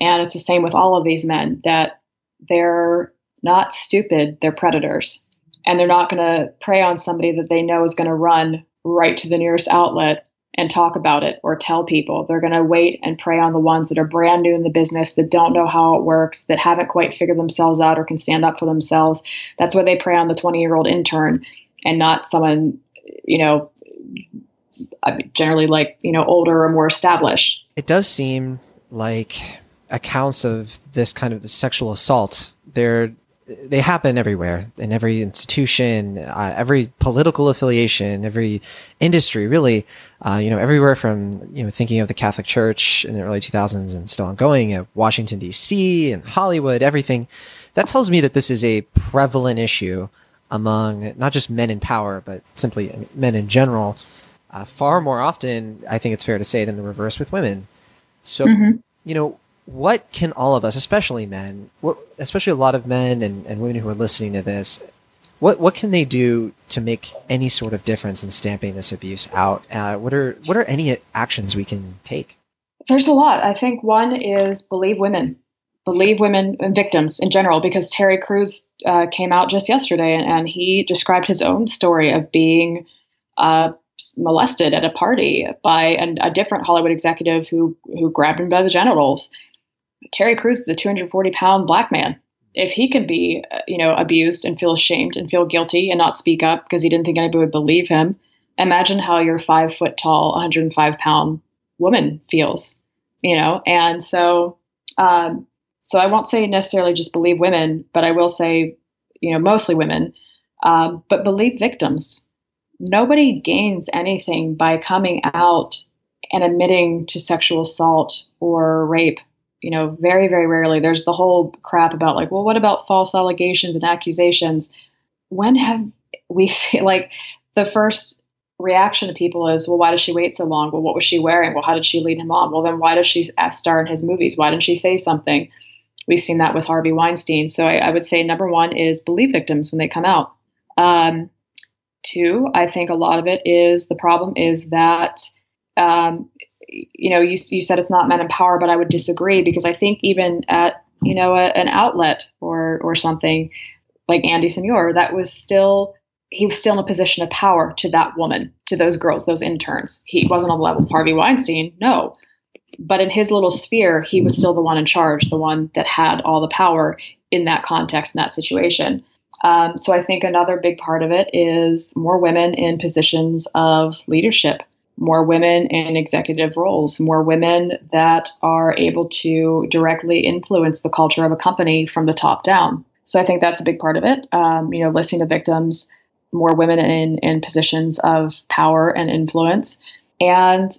And it's the same with all of these men that they're not stupid, they're predators. And they're not going to prey on somebody that they know is going to run right to the nearest outlet and talk about it or tell people. They're going to wait and prey on the ones that are brand new in the business, that don't know how it works, that haven't quite figured themselves out or can stand up for themselves. That's why they prey on the 20 year old intern and not someone, you know, generally like, you know, older or more established. It does seem like accounts of this kind of the sexual assault, they're they happen everywhere in every institution, uh, every political affiliation, every industry, really. Uh, you know, everywhere from you know thinking of the Catholic Church in the early 2000s and still ongoing at Washington D.C. and Hollywood, everything. That tells me that this is a prevalent issue among not just men in power, but simply men in general. Uh, far more often, I think it's fair to say, than the reverse with women. So, mm-hmm. you know, what can all of us, especially men, what, especially a lot of men and, and women who are listening to this, what what can they do to make any sort of difference in stamping this abuse out? Uh, what are what are any actions we can take? There's a lot. I think one is believe women, believe women and victims in general. Because Terry Crews uh, came out just yesterday and, and, he described his own story of being uh, molested at a party by an, a different Hollywood executive who who grabbed him by the genitals Terry Crews is a 240 pound black man. If he can be, uh, you know, abused and feel ashamed and feel guilty and not speak up because he didn't think anybody would believe him, imagine how your five foot tall, 105 pound woman feels, you know? And so, um, so I won't say necessarily just believe women, but I will say, you know, mostly women, um, but believe victims. Nobody gains anything by coming out and admitting to sexual assault or rape you know, very, very rarely. There's the whole crap about like, well, what about false allegations and accusations? When have we seen like the first reaction to people is, well, why does she wait so long? Well, what was she wearing? Well, how did she lead him on? Well, then why does she star in his movies? Why didn't she say something? We've seen that with Harvey Weinstein. So I, I would say number one is believe victims when they come out. Um, two, I think a lot of it is the problem is that um, you know, you, you said it's not men in power, but I would disagree because I think even at, you know, a, an outlet or, or something like Andy Signore, that was still, he was still in a position of power to that woman, to those girls, those interns. He wasn't on the level of Harvey Weinstein, no. But in his little sphere, he was still the one in charge, the one that had all the power in that context, in that situation. Um, so I think another big part of it is more women in positions of leadership more women in executive roles, more women that are able to directly influence the culture of a company from the top down. So I think that's a big part of it. Um, you know, listening to victims, more women in in positions of power and influence, and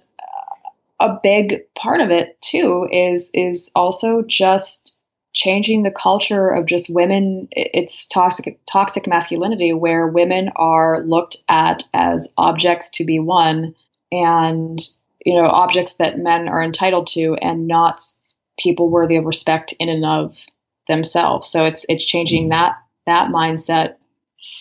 a big part of it too is is also just changing the culture of just women it's toxic toxic masculinity where women are looked at as objects to be won and you know objects that men are entitled to and not people worthy of respect in and of themselves. So it's it's changing mm-hmm. that that mindset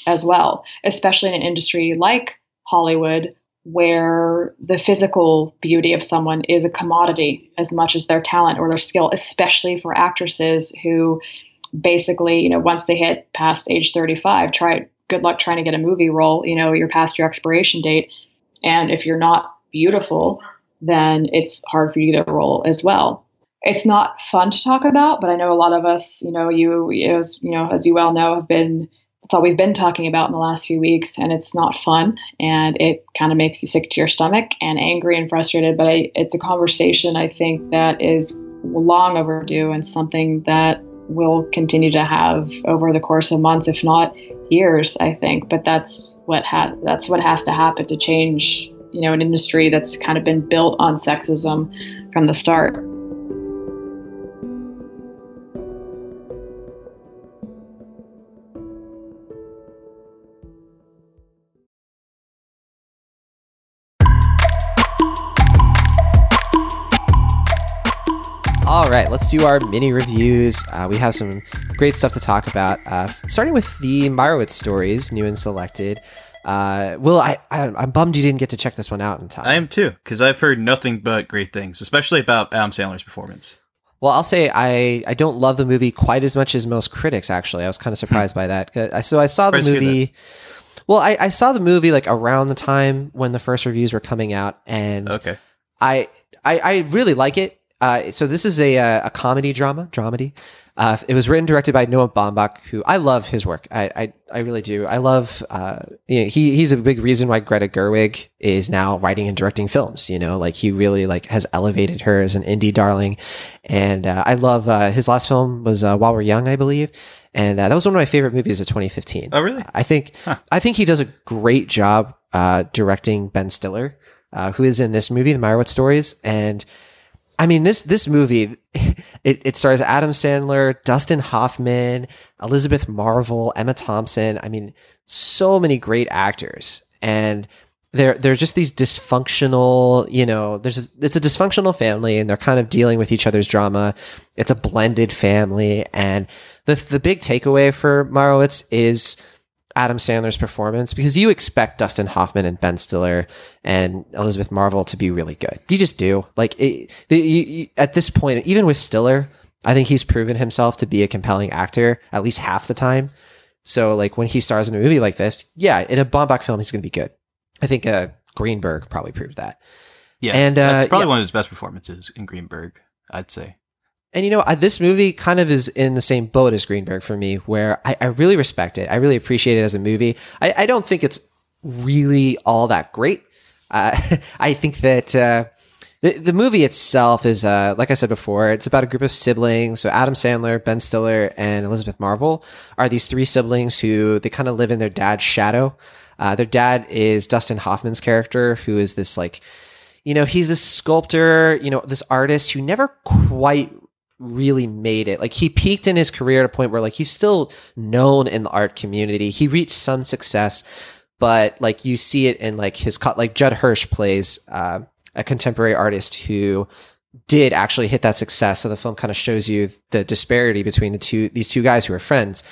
as well especially in an industry like hollywood where the physical beauty of someone is a commodity as much as their talent or their skill especially for actresses who basically you know once they hit past age 35 try good luck trying to get a movie role you know you're past your expiration date and if you're not beautiful, then it's hard for you to role as well. It's not fun to talk about, but I know a lot of us, you know, you as you know, as you well know, have been that's all we've been talking about in the last few weeks, and it's not fun, and it kind of makes you sick to your stomach and angry and frustrated. But I, it's a conversation I think that is long overdue and something that we'll continue to have over the course of months, if not years, I think. But that's what ha- that's what has to happen to change, you know, an industry that's kind of been built on sexism from the start. Let's do our mini reviews. Uh, we have some great stuff to talk about. Uh, starting with the Meyerowitz stories, new and selected. Uh, Will, I, I I'm bummed you didn't get to check this one out in time. I am too, because I've heard nothing but great things, especially about Adam Sandler's performance. Well, I'll say I, I don't love the movie quite as much as most critics. Actually, I was kind of surprised by that. I- So I saw the movie. Well, I, I saw the movie like around the time when the first reviews were coming out, and Okay. I, I I really like it. Uh, so this is a uh, a comedy drama, dramedy. Uh, it was written directed by Noah Baumbach, who I love his work. I I, I really do. I love. Uh, you know, he he's a big reason why Greta Gerwig is now writing and directing films. You know, like he really like has elevated her as an indie darling, and uh, I love uh, his last film was uh, While We're Young, I believe, and uh, that was one of my favorite movies of 2015. Oh, really? I think I think he does a great job uh, directing Ben Stiller, uh, who is in this movie, The Meyerowitz Stories, and I mean this this movie it, it stars Adam Sandler, Dustin Hoffman, Elizabeth Marvel, Emma Thompson. I mean, so many great actors, and they're they're just these dysfunctional. You know, there's a, it's a dysfunctional family, and they're kind of dealing with each other's drama. It's a blended family, and the the big takeaway for Meyerowitz is Adam Sandler's performance because you expect Dustin Hoffman and Ben Stiller and Elizabeth Marvel to be really good. You just do. Like it, the, you, you, at this point, even with Stiller, I think he's proven himself to be a compelling actor at least half the time. So like when he stars in a movie like this, yeah, in a Baumbach film, he's going to be good. I think uh, Greenberg probably proved that. Yeah. And, uh, that's probably yeah. one of his best performances in Greenberg, I'd say. And you know, I, this movie kind of is in the same boat as Greenberg for me, where I, I really respect it. I really appreciate it as a movie. I, I don't think it's really all that great. Uh, I think that uh, the the movie itself is, uh, like I said before, it's about a group of siblings. So Adam Sandler, Ben Stiller, and Elizabeth Marvel are these three siblings who they kind of live in their dad's shadow. Uh, their dad is Dustin Hoffman's character, who is this like you know, he's a sculptor, you know, this artist who never quite really made it. Like he peaked in his career at a point where like he's still known in the art community. He reached some success, but like you see it in like his cut, like Judd Hirsch plays, uh, a contemporary artist who did actually hit that success. So the film kind of shows you the disparity between the two, these two guys who are friends.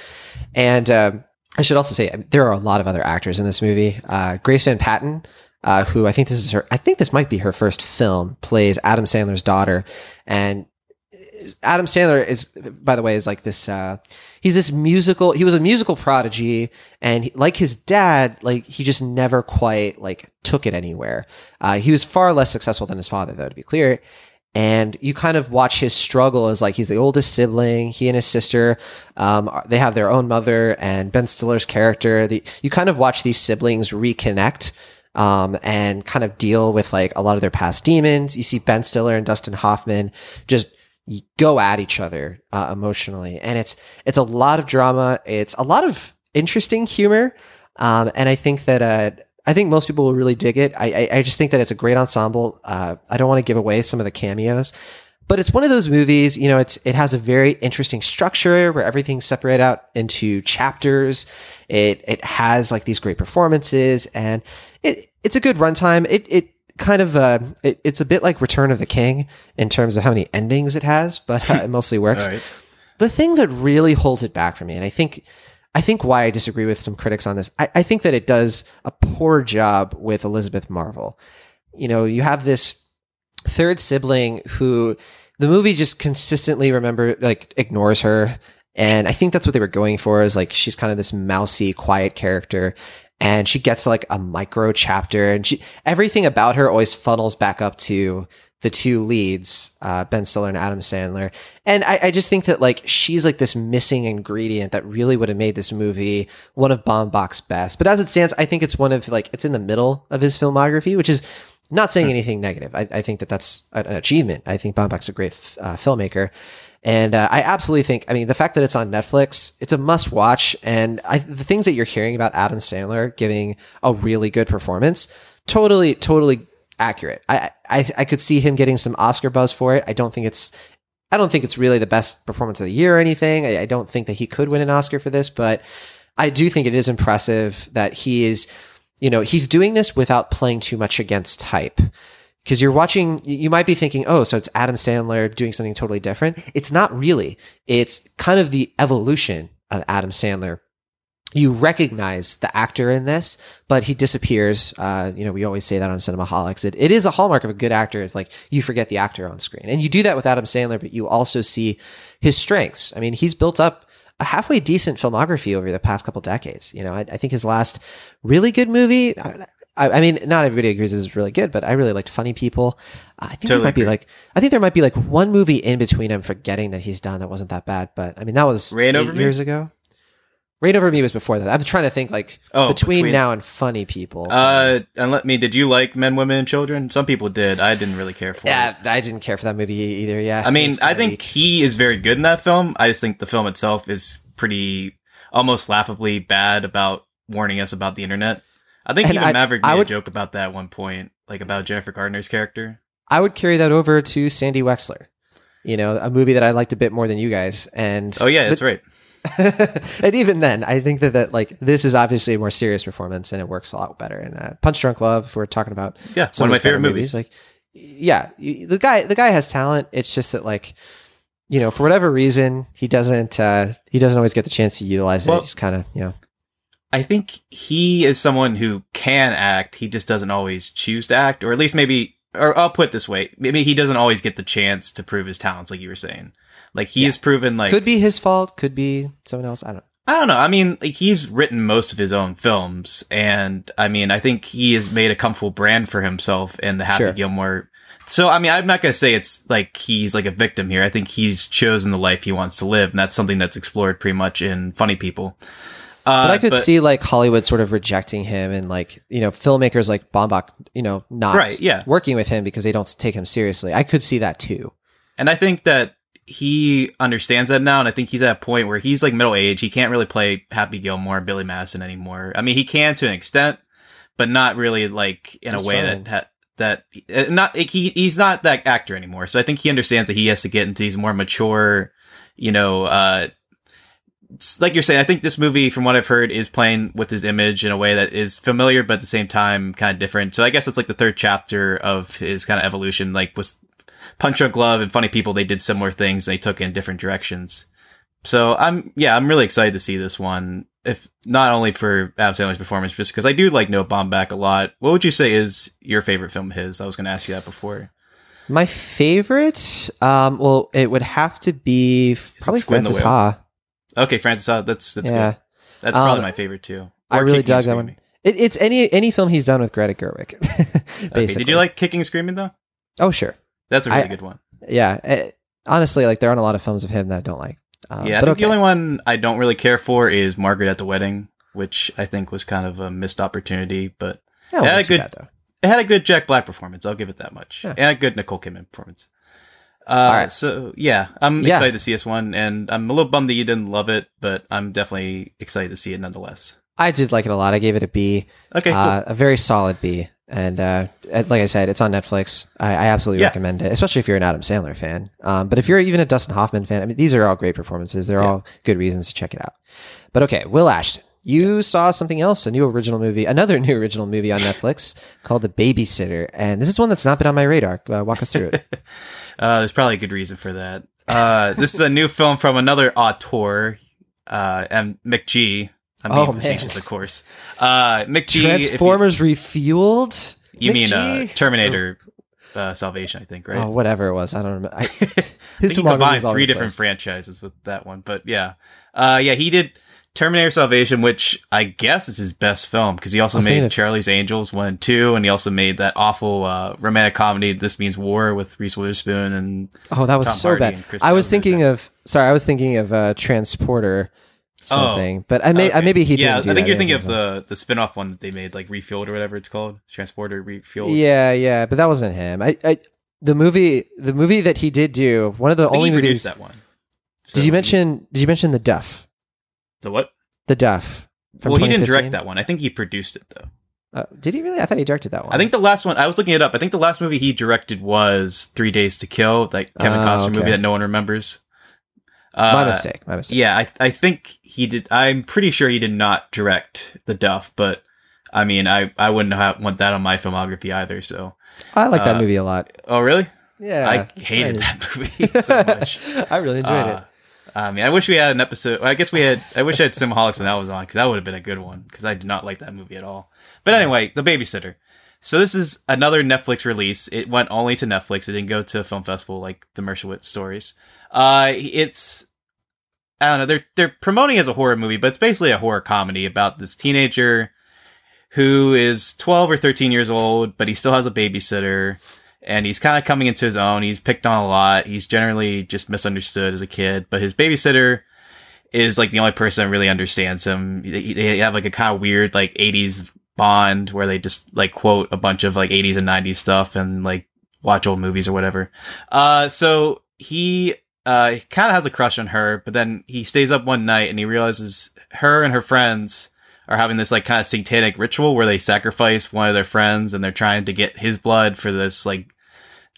And, um, I should also say there are a lot of other actors in this movie. Uh, Grace Van Patten, uh, who I think this is her, I think this might be her first film, plays Adam Sandler's daughter. And Adam Sandler is, by the way, is like this. Uh, he's this musical. He was a musical prodigy, and he, like his dad, like he just never quite like took it anywhere. Uh, he was far less successful than his father, though, to be clear. And you kind of watch his struggle as like he's the oldest sibling. He and his sister, um, they have their own mother, and Ben Stiller's character. The, you kind of watch these siblings reconnect um, and kind of deal with like a lot of their past demons. You see Ben Stiller and Dustin Hoffman just go at each other uh, emotionally, and it's it's a lot of drama. It's a lot of interesting humor, um, and I think that uh, I think most people will really dig it. I I, I just think that it's a great ensemble. Uh, I don't want to give away some of the cameos. But it's one of those movies, you know, it's, it has a very interesting structure where everything's separated out into chapters. It, it has like these great performances and it, it's a good runtime. It, it kind of, uh, it, it's a bit like Return of the King in terms of how many endings it has, but uh, it mostly works. Right. The thing that really holds it back for me, and I think, I think why I disagree with some critics on this, I, I think that it does a poor job with Elizabeth Marvel. You know, you have this third sibling who the movie just consistently remember like ignores her and i think that's what they were going for is like she's kind of this mousy quiet character and she gets like a micro chapter and she everything about her always funnels back up to the two leads uh, ben stiller and adam sandler and I, I just think that like she's like this missing ingredient that really would have made this movie one of Baumbach's best but as it stands i think it's one of like it's in the middle of his filmography which is not saying anything negative. I, I think that that's an achievement. I think Baumbach's a great uh, filmmaker. And uh, I absolutely think, I mean, the fact that it's on Netflix, it's a must watch. And I, the things that you're hearing about Adam Sandler giving a really good performance, totally, totally accurate. I, I, I could see him getting some Oscar buzz for it. I don't think it's, I don't think it's really the best performance of the year or anything. I, I don't think that he could win an Oscar for this, but I do think it is impressive that he is, you know, he's doing this without playing too much against type. Because you're watching you might be thinking oh so it's adam sandler doing something totally different it's not really it's kind of the evolution of adam sandler you recognize the actor in this, but he disappears. Uh, you know, we always say that on Cinemaholics. It, it is a hallmark of a good actor. It's like you forget the actor on screen. And you do that with Adam Sandler, but you also see his strengths. I mean, he's built up a halfway decent filmography over the past couple decades. You know, I, I think his last really good movie, I, mean, not everybody agrees this is really good, but I really liked Funny People. I think totally there might agree. be like, I think there might be like one movie in between I'm forgetting that he's done that wasn't that bad, but I mean, that was Reign eight years me? ago. Reign Over Me was before that. I'm trying to think like oh, between, between, now and Funny People. Uh, and let me. Did you like Men, Women, and Children? Some people did. I didn't really care for yeah, it. Yeah, I didn't care for that movie either. Yeah. I mean, I think weak. he is very good in that film. I just think the film itself is pretty almost laughably bad about warning us about the internet. I think and even I, Maverick made would, a joke about that at one point, like about Jennifer Garner's character. I would carry that over to Sandy Wexler. You know, a movie that I liked a bit more than you guys. And oh yeah, that's right and even then, I think that, that like this is obviously a more serious performance and it works a lot better. And uh, Punch Drunk Love, if we're talking about yeah, one of my favorite movies. movies. Like, yeah, the guy the guy has talent. It's just that like you know for whatever reason he doesn't uh, he doesn't always get the chance to utilize it. He's kind of you know. I think he is someone who can act. He just doesn't always choose to act, or at least maybe. Or I'll put it this way: maybe he doesn't always get the chance to prove his talents, like you were saying. Like he yeah. has proven like could be his fault, could be someone else. I don't. Know. I don't know. I mean, like, he's written most of his own films, and I mean, I think he has made a comfortable brand for himself in the Happy sure. Gilmore. So, I mean, I'm not gonna say it's like he's like a victim here. I think he's chosen the life he wants to live, and that's something that's explored pretty much in Funny People. Uh, but I could but, see like Hollywood sort of rejecting him, and like you know filmmakers like Baumbach, you know, not right, yeah. working with him because they don't take him seriously. I could see that too. And I think that he understands that now, and I think he's at a point where he's like middle age. He can't really play Happy Gilmore, Billy Madison anymore. I mean, he can to an extent, but not really like in Just a way fine. that ha- that uh, not he he's not that actor anymore. So I think he understands that he has to get into these more mature, you know, uh, like you're saying. I think this movie, from what I've heard, is playing with his image in a way that is familiar, but at the same time kind of different. So I guess it's like the third chapter of his kind of evolution, like with Punch Drunk Love and Funny People, they did similar things. They took in different directions. So I'm, yeah, I'm really excited to see this one. If not only for Adam Sandler's performance, just because I do like Noah Baumbach a lot. What would you say is your favorite film of his? I was going to ask you that before. My favorite, um, well, it would have to be probably Frances Ha. Okay, Frances Ha. That's that's yeah. good. That's probably um, my favorite too. Or I really dug that one. It, it's any any film he's done with Greta Gerwig. okay. Did you like Kicking and Screaming though? Oh sure. That's a really I, good one. Yeah, it, eh, honestly, like there aren't a lot of films of him that I don't like. Um, yeah, I think okay. the only one I don't really care for is Margot at the Wedding, which I think was kind of a missed opportunity, but it had a good. Bad, it had a good Jack Black performance. I'll give it that much, yeah. and a good Nicole Kidman performance. Uh, All right. So yeah, I'm yeah. excited to see this one, and I'm a little bummed that you didn't love it, but I'm definitely excited to see it nonetheless. I did like it a lot. I gave it a B. Okay, uh, cool. a very solid B. And uh, like I said, it's on Netflix. I, I absolutely yeah. recommend it, especially if you're an Adam Sandler fan. Um, but if you're even a Dustin Hoffman fan, I mean, these are all great performances. They're yeah. all good reasons to check it out. But okay, Will Ashton, you saw something else, a new original movie, another new original movie on Netflix called The Babysitter. And this is one that's not been on my radar. Uh, walk us through it. uh, there's probably a good reason for that. Uh, this is a new film from another auteur, uh, and McG, I'm being oh, facetious, man. of course. Uh, McG. Transformers you, refueled. You mean uh, Terminator uh, Salvation? I think, right? Oh, whatever it was. I don't remember. I, his he combined three different franchises with that one, but yeah, uh, yeah, he did Terminator Salvation, which I guess is his best film because he also made Charlie's Angels one and two, and he also made that awful uh, romantic comedy This Means War with Reese Witherspoon and oh, that was Tom so Hardy bad. I was thinking of sorry, I was thinking of uh, Transporter something. Oh, but I may okay. maybe he yeah, didn't. I think you're thinking of the the spinoff one that they made, like Refueled or whatever it's called, Transporter Refueled. Yeah, yeah, but that wasn't him. I, I the movie the movie that he did do one of the only movies that one. So did you mention? Did you mention the Duff? The what? The Duff. Well, he didn't direct that one. I think he produced it though. Uh, did he really? I thought he directed that one. I think the last one. I was looking it up. I think the last movie he directed was Three Days to Kill, like Kevin oh, Costner okay. movie that no one remembers. Uh, my mistake. My mistake. Yeah, I I think he did. I'm pretty sure he did not direct the Duff, but I mean, I I wouldn't have, want that on my filmography either. So, I like that Uh, movie a lot. oh really? Yeah, I hated I- that movie so much. I really enjoyed Uh, I mean, I wish we had an episode. I guess we had. I wish I had Cinemaholics when that was on because that would have been a good one. Because I did not like that movie at all. But anyway, The Babysitter. So this is another Netflix release. It went only to Netflix. It didn't go to a film festival like the Meyerowitz stories. Uh, it's I don't know. They're they're promoting it as a horror movie, but it's basically a horror comedy about this teenager who is 12 or 13 years old, but he still has a babysitter and he's kind of coming into his own. He's picked on a lot. He's generally just misunderstood as a kid, but his babysitter is like the only person that really understands him. They, have like a kind of weird like 80s bond where they just like quote a bunch of like 80s and 90s stuff and like watch old movies or whatever. Uh, so he, uh, kind of has a crush on her, but then he stays up one night and he realizes her and her friends are having this like kind of satanic ritual where they sacrifice one of their friends and they're trying to get his blood for this like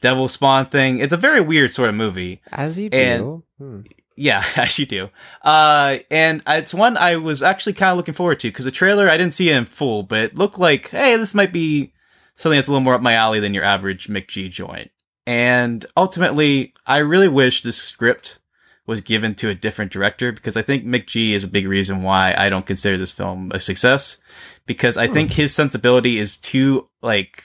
devil spawn thing. It's a very weird sort of movie. As you and- do. Hmm. Yeah, as you do. Uh, and it's one I was actually kind of looking forward to because the trailer I didn't see it in full, but it looked like, hey, this might be something that's a little more up my alley than your average McG joint. And ultimately, I really wish this script was given to a different director because I think McG is a big reason why I don't consider this film a success because I think his sensibility is too like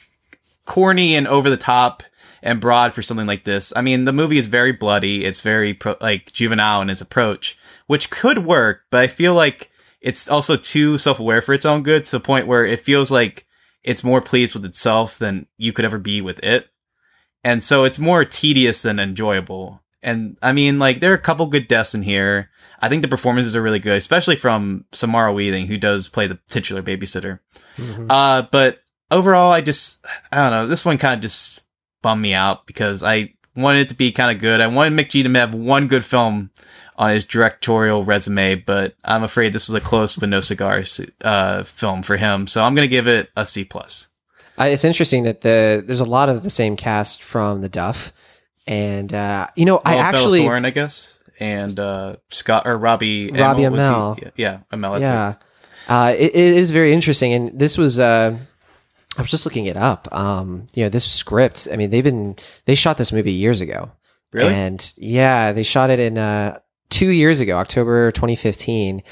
corny and over the top and broad for something like this. I mean, the movie is very bloody. It's very pro- like juvenile in its approach, which could work, but I feel like it's also too self-aware for its own good to the point where it feels like it's more pleased with itself than you could ever be with it. And so it's more tedious than enjoyable. And I mean, like, there are a couple good deaths in here. I think the performances are really good, especially from Samara Weaving, who does play the titular babysitter. Uh, but overall, I just, I don't know, this one kind of just bummed me out because I wanted it to be kind of good. I wanted McG to have one good film on his directorial resume, but I'm afraid this was a close but no cigars, uh, film for him. So I'm going to give it a C plus. I, it's interesting that the there's a lot of the same cast from the Duff, and uh, you know I Well, Bella actually Thorne, I guess, and, uh, Scott or Robbie, Robbie Amell, he- Amell. Yeah, Amell. Yeah, uh, it, it is very interesting, and this was. I was just looking it up. Um, you know, this script. I mean, they've been they shot this movie years ago. Really? And yeah, they shot it in uh, two years ago, October 2015,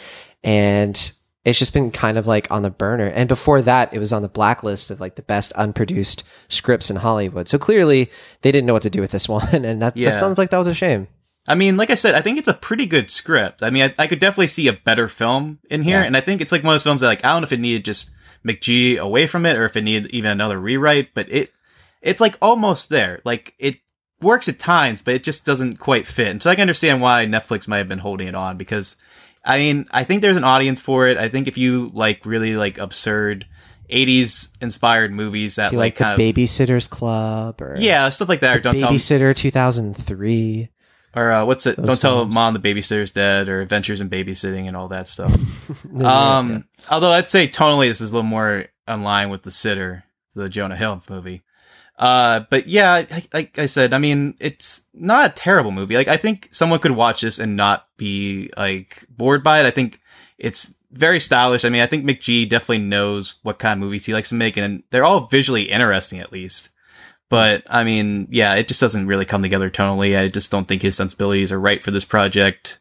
and it's just been kind of like on the burner. And before that, it was on the blacklist of like the best unproduced scripts in Hollywood. So clearly, they didn't know what to do with this one, and that, Yeah. that sounds like that was a shame. I mean, like I said, I think it's a pretty good script. I mean, I, I could definitely see a better film in here, Yeah. and I think it's like one of those films that, like, I don't know if it needed just McG away from it or if it needed even another rewrite, but it, it's like almost there. Like it works at times, but it just doesn't quite fit. And so I can understand why Netflix might have been holding it on because, I mean, I think there's an audience for it. I think if you like really like absurd. 80s inspired movies that like, like, the Babysitters Club or yeah stuff like that or don't tell Babysitter 2003? Or uh, what's it? Those Don't tell films. mom the babysitter's dead, or Adventures in Babysitting, and all that stuff. Um, yeah. although I'd say tonally this is a little more in line with the Sitter, the Jonah Hill movie. Uh, but yeah, I- like I said, I mean, it's not a terrible movie. Like I think someone could watch this and not be like bored by it. I think it's very stylish. I mean, I think McG definitely knows what kind of movies he likes to make, and they're all visually interesting at least. But I mean, yeah, it just doesn't really come together tonally. I just don't think his sensibilities are right for this project.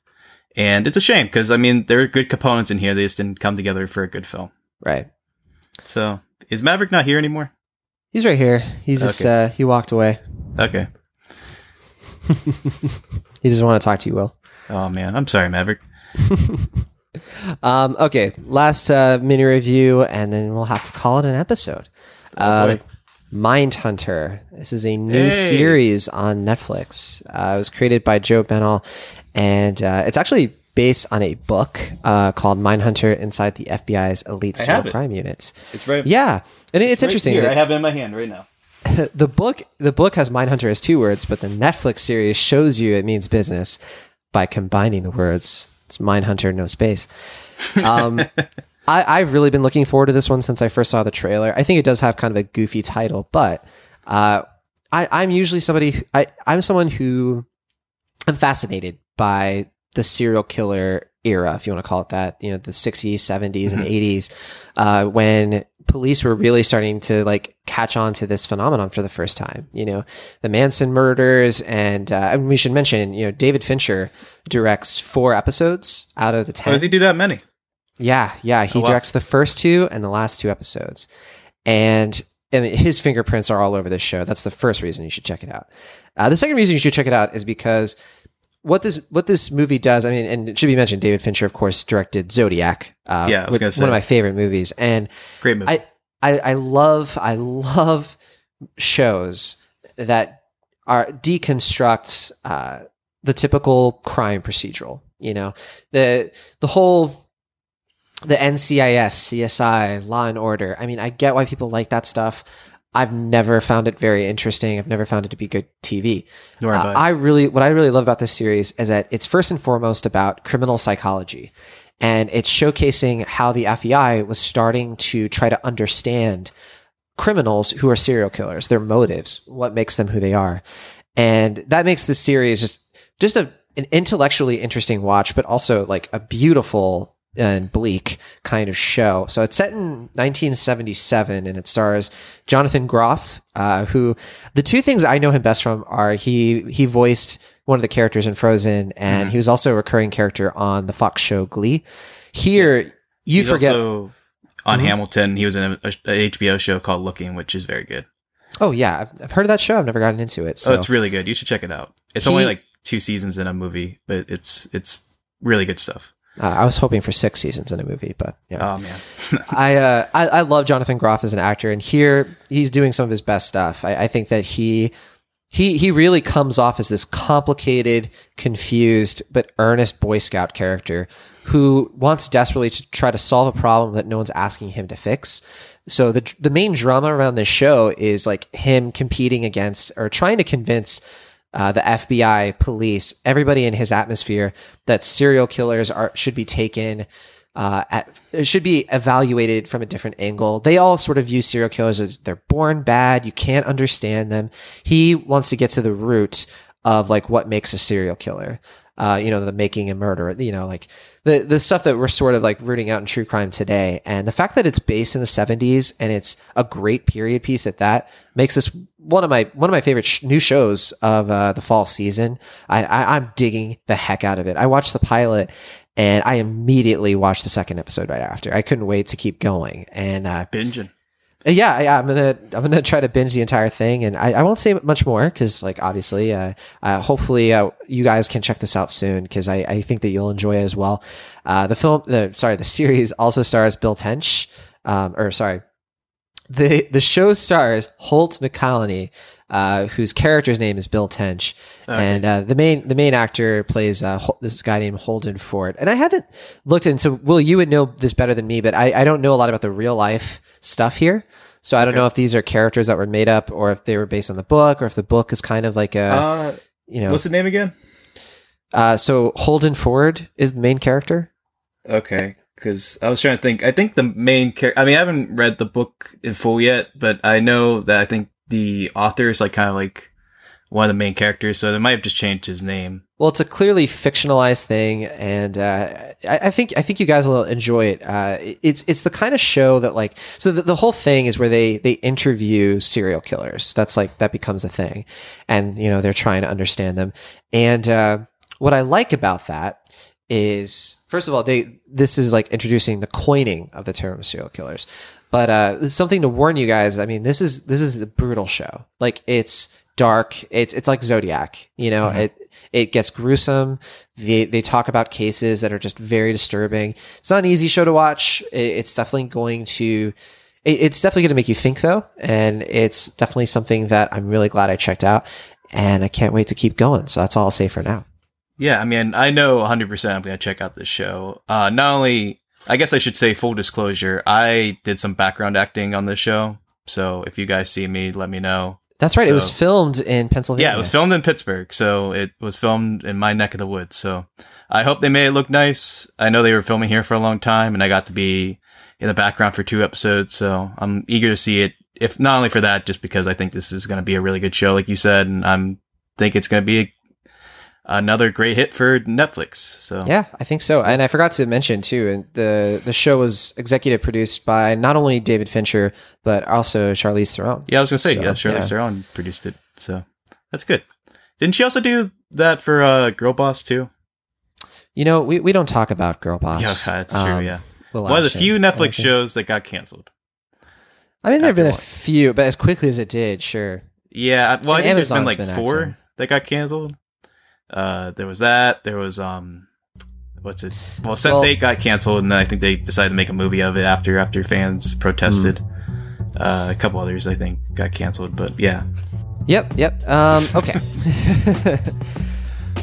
And it's a shame because I mean, there are good components in here. They just didn't come together for a good film. right. So is Maverick not here anymore? He's right here. He's just Okay. uh, he walked away. Okay. He doesn't want to talk to you, Will. Oh man, I'm sorry, Maverick. Um, okay, last uh, mini review, and then we'll have to call it an episode. Oh, um, boy. Mindhunter. This is a new Hey. series on Netflix. Uh, it was created by Joe Penhall, and uh, it's actually based on a book uh, called Mindhunter Inside the FBI's Elite Serial. Crime Units. It's right. Yeah, and it's interesting. that- I have it in my hand right now. the book the book has Mindhunter as two words, but the Netflix series shows you it means business by combining the words. It's Mindhunter, no space. Um, I, I've really been looking forward to this one since I first saw the trailer. I think it does have kind of a goofy title, but uh, I, I'm usually somebody. Who, I, I'm someone who I'm fascinated by the serial killer era, if you want to call it that. You know, the 60s, 70s, and 80s, uh, when police were really starting to like catch on to this phenomenon for the first time. You know, the Manson murders, and, uh, and we should mention, you know, David Fincher directs four episodes out of the ten. Why does he do that many? Yeah, yeah. He Oh, wow. directs the first two and the last two episodes. And, and his fingerprints are all over this show. That's the first reason you should check it out. Uh, the second reason you should check it out is because what this what this movie does, I mean, and it should be mentioned, David Fincher, of course, directed Zodiac. Uh, Yeah, I was with- gonna one of my favorite movies. And Great movie. I, I I love I love shows that are deconstruct uh, the typical crime procedural. You know the the whole the NCIS, CSI, Law and Order. I mean, I get why people like that stuff. I've never found it very interesting. I've never found it to be good TV. Nor have Uh, I. I really, what I really love about this series is that it's first and foremost about criminal psychology. And it's showcasing how the FBI was starting to try to understand criminals who are serial killers, their motives, what makes them who they are. And that makes this series just, just a, an intellectually interesting watch, but also like a beautiful and bleak kind of show. So it's set in 1977 and it stars Jonathan Groff, uh, who the two things I know him best from are he, he voiced one of the characters in Frozen and he was also a recurring character on the Fox show Glee. Here, you He's forget. also on Mhm. Hamilton. He was in a, a HBO show called Looking, which is very good. oh yeah, I've, I've heard of that show. I've never gotten into it. So oh, it's really good. You should check it out. It's He- only like two seasons in a movie, but it's it's really good stuff. Uh, I was hoping for six seasons in a movie, but yeah. Oh man, I, uh, I I love Jonathan Groff as an actor, and here he's doing some of his best stuff. I, I think that he he he really comes off as this complicated, confused but earnest Boy Scout character who wants desperately to try to solve a problem that no one's asking him to fix. So the the main drama around this show is like him competing against or trying to convince uh, the FBI, police, everybody in his atmosphere that serial killers are should be taken uh, at, should be evaluated from a different angle. They all sort of view serial killers as they're born bad. You can't understand them. He wants to get to the root of like what makes a serial killer. Uh, you know, the making a murderer, you know, like the, the stuff that we're sort of like rooting out in true crime today. And the fact that it's based in the seventies and it's a great period piece at that makes this one of my, one of my favorite sh- new shows of, uh, the fall season. I, I, I'm digging the heck out of it. I watched the pilot and I immediately watched the second episode right after. I couldn't wait to keep going. And, uh, binging. Yeah, yeah, I'm gonna I'm gonna try to binge the entire thing, and I, I won't say much more because, like, obviously, uh, uh, hopefully, uh, you guys can check this out soon because I, I think that you'll enjoy it as well. Uh, the film, the sorry, the series also stars Bill Tench, um, or sorry, the the show stars Holt McCallany, uh, whose character's name is Bill Tench, and uh, the main the main actor plays uh, this guy named Holden Ford. And I haven't looked into. Will you would know this better than me, but I, I don't know a lot about the real life stuff here. So I don't know if these are characters that were made up, or if they were based on the book, or if the book is kind of like a Uh, you know. what's the name again? Uh, so Holden Ford is the main character. Okay, because I was trying to think. I think the main character. I mean, I haven't read the book in full yet, but I know that I think the author is like kind of like one of the main characters, so they might have just changed his name. Well, it's a clearly fictionalized thing, and uh, I, I think I think you guys will enjoy it. Uh, it's it's the kind of show that like so the, the whole thing is where they they interview serial killers. That's like that becomes a thing, and you know they're trying to understand them. And uh, what I like about that is first of all they this is like introducing the coining of the term serial killers. But uh, something to warn you guys. I mean, this is this is a brutal show. Like it's dark. It's it's like Zodiac. You know, it it gets gruesome. They they talk about cases that are just very disturbing. It's not an easy show to watch. It, it's definitely going to. it- It's definitely going to make you think though, and it's definitely something that I'm really glad I checked out, and I can't wait to keep going. So that's all I'll say for now. Yeah, I mean, I know 100% I'm going to check out this show. Uh, not only, I guess I should say full disclosure, I did some background acting on this show. So if you guys see me, let me know. That's right. it was filmed in Pennsylvania. Yeah, it was filmed in Pittsburgh, so it was filmed in my neck of the woods. So I hope they made it look nice. I know they were filming here for a long time, and I got to be in the background for two episodes. So I'm eager to see it. If not only for that, just because I think this is going to be a really good show, like you said, and I'm think it's going to be another great hit for Netflix. So Yeah, I think so. And I forgot to mention too, and the the show was executive produced by not only David Fincher but also Charlize Theron. Yeah, I was gonna say, So, yeah, Charlize yeah. Theron produced it, so that's good. Didn't she also do that for uh, Girl Boss too? You know, we, we don't talk about Girl Boss. Yeah, that's true. Um, yeah, Will one of the few Netflix shows that got canceled. I mean, there have been a few, but as quickly as it did, sure. Yeah, well, I think there's been like been four excellent. that got canceled. Uh, there was that. There was um, what's it? Well, Sense Well- Eight got canceled, and then I think they decided to make a movie of it after after fans protested. Hmm. Uh, a couple others I think got canceled, but yeah, Yep, yep. Um, okay.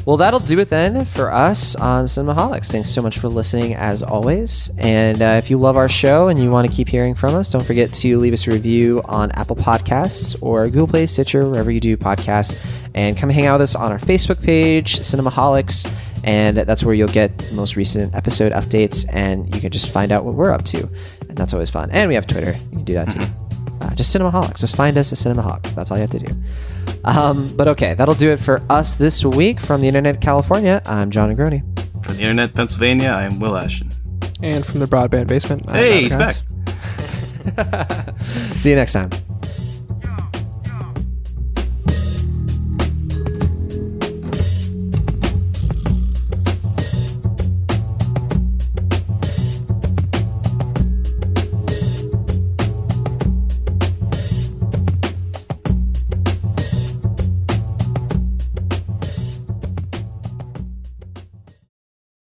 well, that'll do it then for us on Cinemaholics. Thanks so much for listening, as always. And uh, if you love our show and you want to keep hearing from us, don't forget to leave us a review on Apple Podcasts or Google Play, Stitcher, wherever you do podcasts. And come hang out with us on our Facebook page, Cinemaholics. And that's where you'll get the most recent episode updates and you can just find out what we're up to. And that's always fun. And we have Twitter. You can do that too. Uh, just Cinemaholics. Just find us at Cinemaholics. That's all you have to do. Um, but okay, that'll do it for us this week from the Internet California. I'm Jon Negroni. from the Internet Pennsylvania, I am Will Ashton. And from the broadband basement. I'm Hey, Matt he's Gratz. back. See you next time.